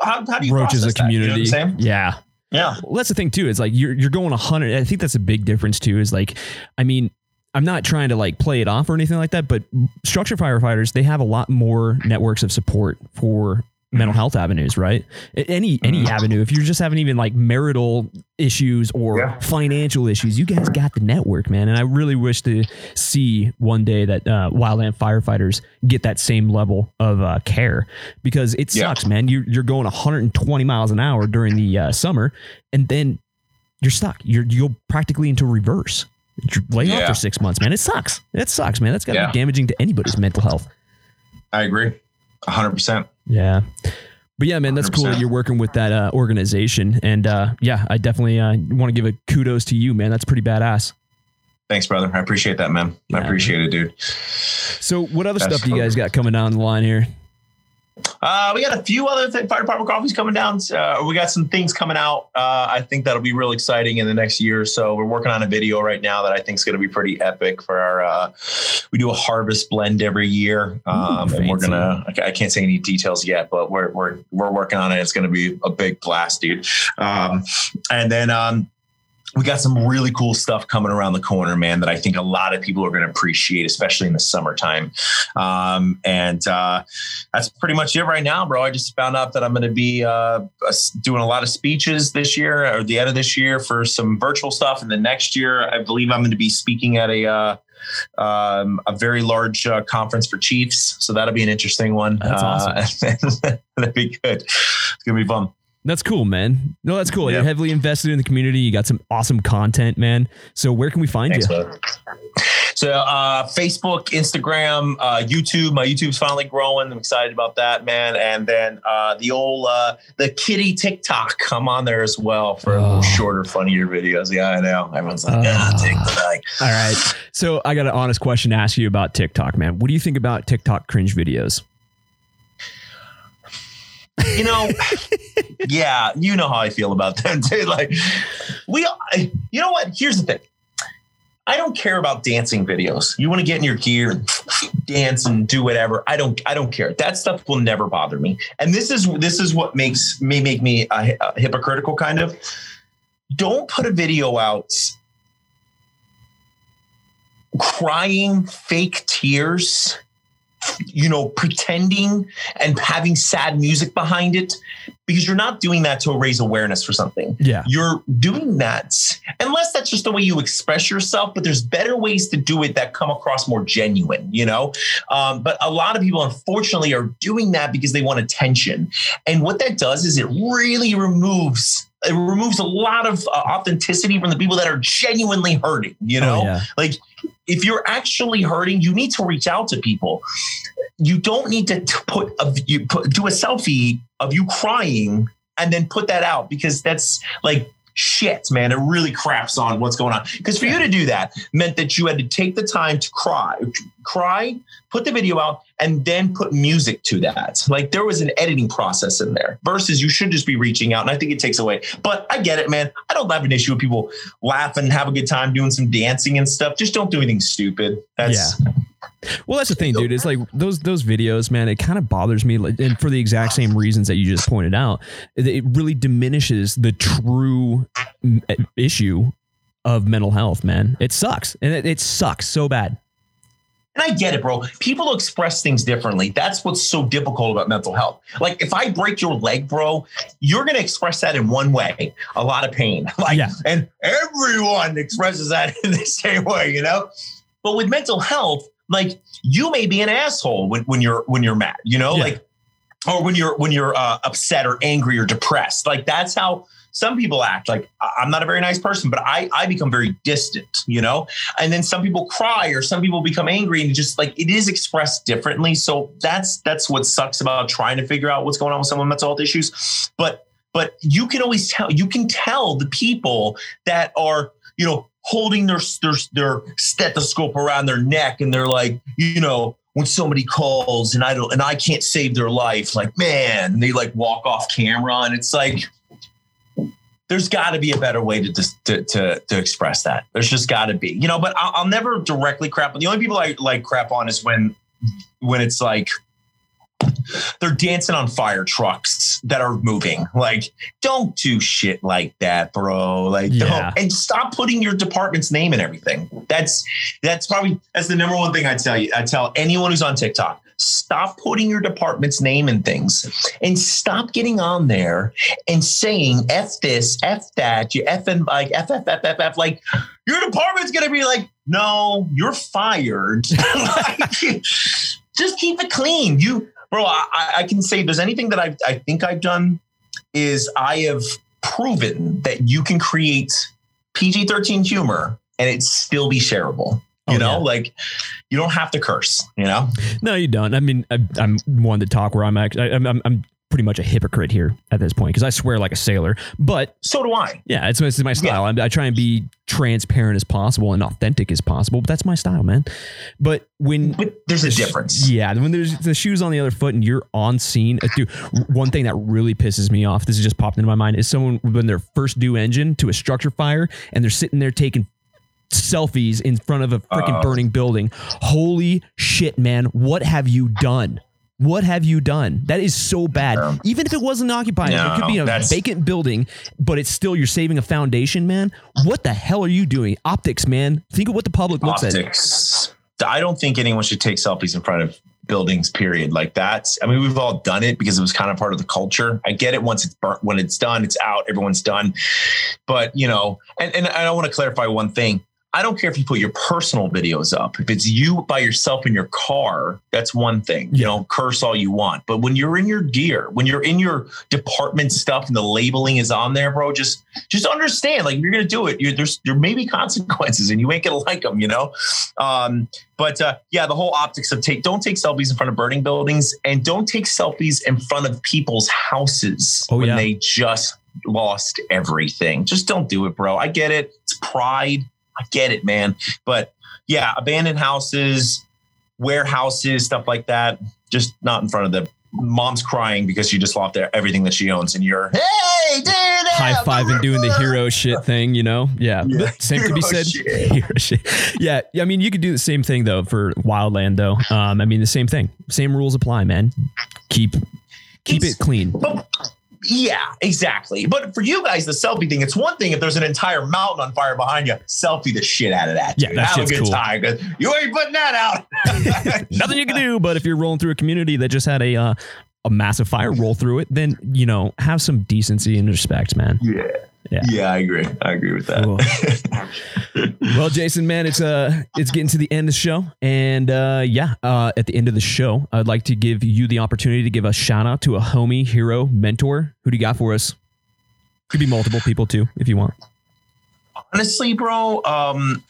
how, how do you roaches a community? You know yeah. Yeah. Well, that's the thing too. It's like you're you're going a hundred. I think that's a big difference too. Is like, I mean, I'm not trying to like play it off or anything like that, but structure firefighters they have a lot more networks of support for mental health avenues, right? Any any mm-hmm. avenue. If you're just having even like marital issues or yeah. financial issues, you guys got the network, man. And I really wish to see one day that uh, wildland firefighters get that same level of uh, care because it sucks, yeah. man. You're you're going 120 miles an hour during the uh, summer, and then you're stuck. You're you'll practically into reverse. You're laid yeah. off for six months, man. It sucks. It sucks, man. That's got to be damaging to anybody's mental health. I agree, hundred percent. Yeah. But yeah, man, that's 100%. cool that you're working with that uh, organization. And uh, yeah, I definitely uh, want to give a kudos to you, man. That's pretty badass. Thanks, brother. I appreciate that, man. Yeah, I appreciate it, dude. So, what other that's stuff do you guys got coming down the line here? Uh, we got a few other th- fire department coffees coming down. Uh, we got some things coming out. Uh, I think that'll be real exciting in the next year or so. We're working on a video right now that I think is going to be pretty epic for our. Uh, we do a harvest blend every year, um, Ooh, and we're gonna. I can't say any details yet, but we're we're we're working on it. It's going to be a big blast, dude. Um, and then um, we got some really cool stuff coming around the corner, man, that I think a lot of people are going to appreciate, especially in the summertime. Um, and uh, that's pretty much it right now, bro. I just found out that I'm going to be uh, doing a lot of speeches this year or the end of this year for some virtual stuff. And the next year, I believe I'm going to be speaking at a, uh, um, a very large uh, conference for chiefs. So that'll be an interesting one. That's awesome. that'd be good. It's going to be fun. That's cool, man. No, that's cool. Yep. You're heavily invested in the community. You got some awesome content, man. So where can we find Thanks, you? So uh, Facebook, Instagram, uh, YouTube. My YouTube's finally growing. I'm excited about that, man. And then uh, the old uh, the kitty TikTok. I'm on there as well for oh. shorter, funnier videos. Yeah, I know. Everyone's like, yeah, take the All right. So I got an honest question to ask you about TikTok, man. What do you think about TikTok cringe videos? You know, yeah, you know how I feel about them too. Like, we, you know what? Here's the thing. I don't care about dancing videos. You want to get in your gear and dance and do whatever. I don't. I don't care. That stuff will never bother me. And this is this is what makes may make me a, a hypocritical kind of. Don't put a video out crying fake tears you know, pretending and having sad music behind it because you're not doing that to raise awareness for something. Yeah. You're doing that unless that's just the way you express yourself, but there's better ways to do it that come across more genuine, you know? Um, but a lot of people, unfortunately, are doing that because they want attention. And what that does is it really removes it removes a lot of uh, authenticity from the people that are genuinely hurting, you oh, know? Oh, yeah. Like if you're actually hurting, you need to reach out to people. You don't need to put a you put, do a selfie of you crying and then put that out because that's like shit, man. It really craps on what's going on. Because for you to do that meant that you had to take the time to cry, cry, put the video out, and then put music to that. Like there was an editing process in there versus you should just be reaching out. And I think it takes away. But I get it, man. I don't have an issue with people laughing, and have a good time doing some dancing and stuff. Just don't do anything stupid. That's yeah. Well, that's the thing, dude. It's like those those videos, man. It kind of bothers me, and for the exact same reasons that you just pointed out, it really diminishes the true mm, issue of mental health, man. It sucks, and it, it sucks so bad. And I get it, bro. People express things differently. That's what's so difficult about mental health. Like if I break your leg, bro, you're going to express that in one way, a lot of pain. Like, yeah. and everyone expresses that in the same way, you know? But with mental health, like you may be an asshole when, when you're when you're mad, you know, yeah. like or when you're when you're uh, upset or angry or depressed. Like that's how some people act. Like I'm not a very nice person, but I I become very distant, you know. And then some people cry or some people become angry, and just like it is expressed differently. So that's that's what sucks about trying to figure out what's going on with someone with mental health issues. But but you can always tell you can tell the people that are you know holding their, their their stethoscope around their neck and they're like, you know, when somebody calls and I don't and I can't save their life, like man, they like walk off camera and it's like there's got to be a better way to, to to to express that. There's just got to be, you know. But I'll, I'll never directly crap. On. The only people I like crap on is when when it's like they're dancing on fire trucks that are moving. Like, don't do shit like that, bro. Like, Yeah. don't and stop putting your department's name in everything. That's that's probably that's the number one thing I tell you. I tell anyone who's on TikTok. Stop putting your department's name in things and stop getting on there and saying F this, F that, you F and like F F F F F. Like your department's gonna be like, no, you're fired. Like, just keep it clean. You bro, I, I can say there's anything that I, I think I've done is I have proven that you can create PG 13 humor and it still be shareable. You Oh, know, yeah. like you don't have to curse, you know? No, you don't. I mean, I, I'm one to talk where I'm actually, I'm, I'm, I'm pretty much a hypocrite here at this point because I swear like a sailor. But So do I. yeah, it's, it's my style. I, I try and be transparent as possible and authentic as possible. But that's my style, man. But when But there's a difference. Yeah, when there's the shoes on the other foot and you're on scene, uh, dude. One thing that really pisses me off, this is just popped into my mind, is someone when they're first due engine to a structure fire and they're sitting there taking selfies in front of a freaking Oh. Uh. burning building. Holy shit, man! What have you done? What have you done? That is so bad. Yeah. Even if it wasn't occupied, it could be a vacant building, but it's still you're saving a foundation, man. What the hell are you doing? Optics, man. Think of what the public looks at. Optics. I don't think anyone should take selfies in front of buildings, period. Like that. I mean, we've all done it because it was kind of part of the culture. I get it once it's burnt, when it's done, it's out, everyone's done. But you know, and, and I want to clarify one thing. I don't care if you put your personal videos up. If it's you by yourself in your car, that's one thing. You know, curse all you want. But when you're in your gear, when you're in your department stuff and the labeling is on there, bro, just just understand. Like you're gonna do it, you're, there's there may be consequences, and you ain't gonna like them. You know. Um, but uh, yeah, the whole optics of take don't take selfies in front of burning buildings, and don't take selfies in front of people's houses Oh, when yeah. they just lost everything. Just don't do it, bro. I get it. It's pride. I get it, man. But yeah, abandoned houses, warehouses, stuff like that. Just not in front of the mom's crying because she just lost everything that she owns, and you're hey, dude, high five and doing the hero shit thing, you know? Yeah. Yeah. But Same could be said. shit. Hero shit. Yeah. I mean, you could do the same thing though for Wildland though. Um, I mean, the same thing. Same rules apply, man. Keep keep It's- it clean. But yeah, exactly. But for you guys, the selfie thing, it's one thing if there's an entire mountain on fire behind you, selfie the shit out of that. Yeah, that Have a good cool. time you ain't putting that out. Nothing you can do, but if you're rolling through a community that just had a uh, a massive fire roll through it, then you know, have some decency and respect, man. Yeah. Yeah. Yeah, I agree. I agree with that. Cool. Well, Jason, man, it's uh it's getting to the end of the show, and uh, yeah, uh, at the end of the show, I'd like to give you the opportunity to give a shout out to a homie, hero, mentor. Who do you got for us? Could be multiple people too, if you want. Honestly, bro, um,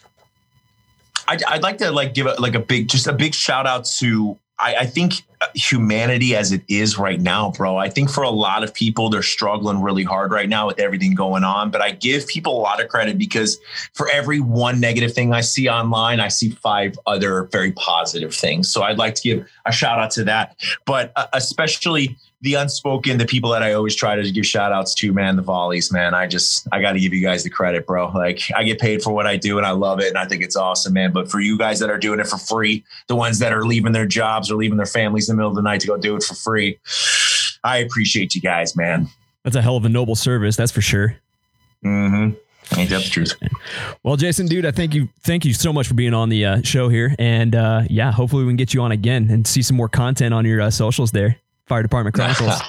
I'd, I'd like to like give a, like a big, just a big shout out to. I, I think humanity as it is right now, bro. I think for a lot of people, they're struggling really hard right now with everything going on. But I give people a lot of credit because for every one negative thing I see online, I see five other very positive things. So I'd like to give a shout out to that. But uh, especially the unspoken, the people that I always try to give shout outs to, man, the volleys, man. I just, I got to give you guys the credit, bro. Like, I get paid for what I do and I love it. And I think it's awesome, man. But for you guys that are doing it for free, the ones that are leaving their jobs or leaving their families in the middle of the night to go do it for free, I appreciate you guys, man. That's a hell of a noble service, that's for sure. Mm-hmm. Ain't that the truth? Well, Jason, dude, I thank you, thank you so much for being on the uh, show here, and uh, yeah, hopefully we can get you on again and see some more content on your uh, socials there, Fire Department Chronicles.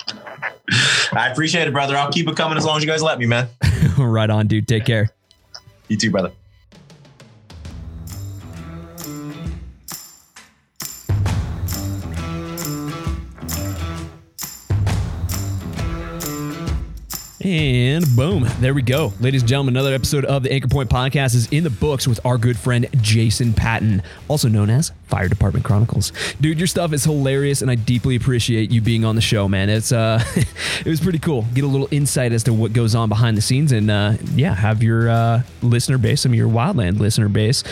I appreciate it, brother. I'll keep it coming as long as you guys let me, man. right on, dude. Take care. You too, brother. And boom, there we go. Ladies and gentlemen, another episode of the Anchor Point podcast is in the books with our good friend Jason Patton, also known as Fire Department Chronicles. Dude, your stuff is hilarious and I deeply appreciate you being on the show, man. It's uh it was pretty cool. Get a little insight as to what goes on behind the scenes and uh yeah, have your uh listener base, some of your wildland listener base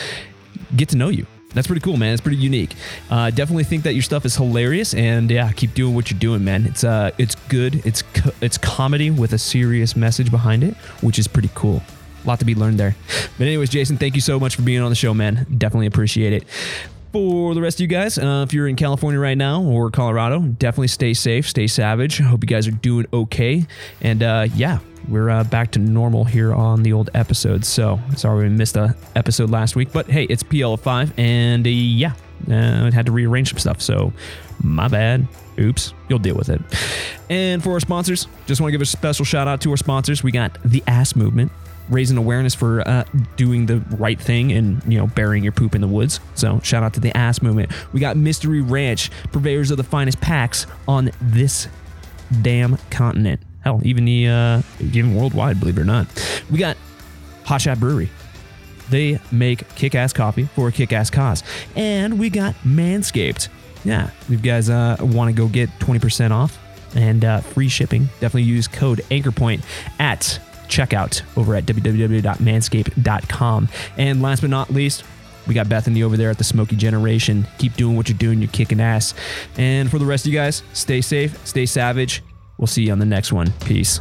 get to know you that's pretty cool, man. It's pretty unique. Uh, definitely think that your stuff is hilarious, and yeah, keep doing what you're doing, man. It's uh, it's good. It's co- it's comedy with a serious message behind it, which is pretty cool. A lot to be learned there. But anyways, Jason, thank you so much for being on the show, man. Definitely appreciate it. For the rest of you guys, uh, if you're in California right now or Colorado, definitely stay safe, stay savage. Hope you guys are doing okay. And uh, yeah, we're uh, back to normal here on the old episodes. So sorry we missed a episode last week, but hey, it's PL5, and uh, yeah, uh, I had to rearrange some stuff. So my bad. Oops, you'll deal with it. And for our sponsors, just want to give a special shout out to our sponsors. We got the Ass Movement, raising awareness for uh, doing the right thing and you know burying your poop in the woods. So shout out to the Ass Movement. We got Mystery Ranch, purveyors of the finest packs on this damn continent. Hell, even the uh, even worldwide, believe it or not. We got Hot Shot Brewery. They make kick-ass coffee for a kick-ass cause, and we got Manscaped. Yeah, if you guys uh, want to go get 20% off and uh, free shipping, definitely use code AnchorPoint at checkout over at www.manscaped.com. And last but not least, we got Bethany over there at the Smokey Generation. Keep doing what you're doing, you're kicking ass. And for the rest of you guys, stay safe, stay savage. We'll see you on the next one. Peace.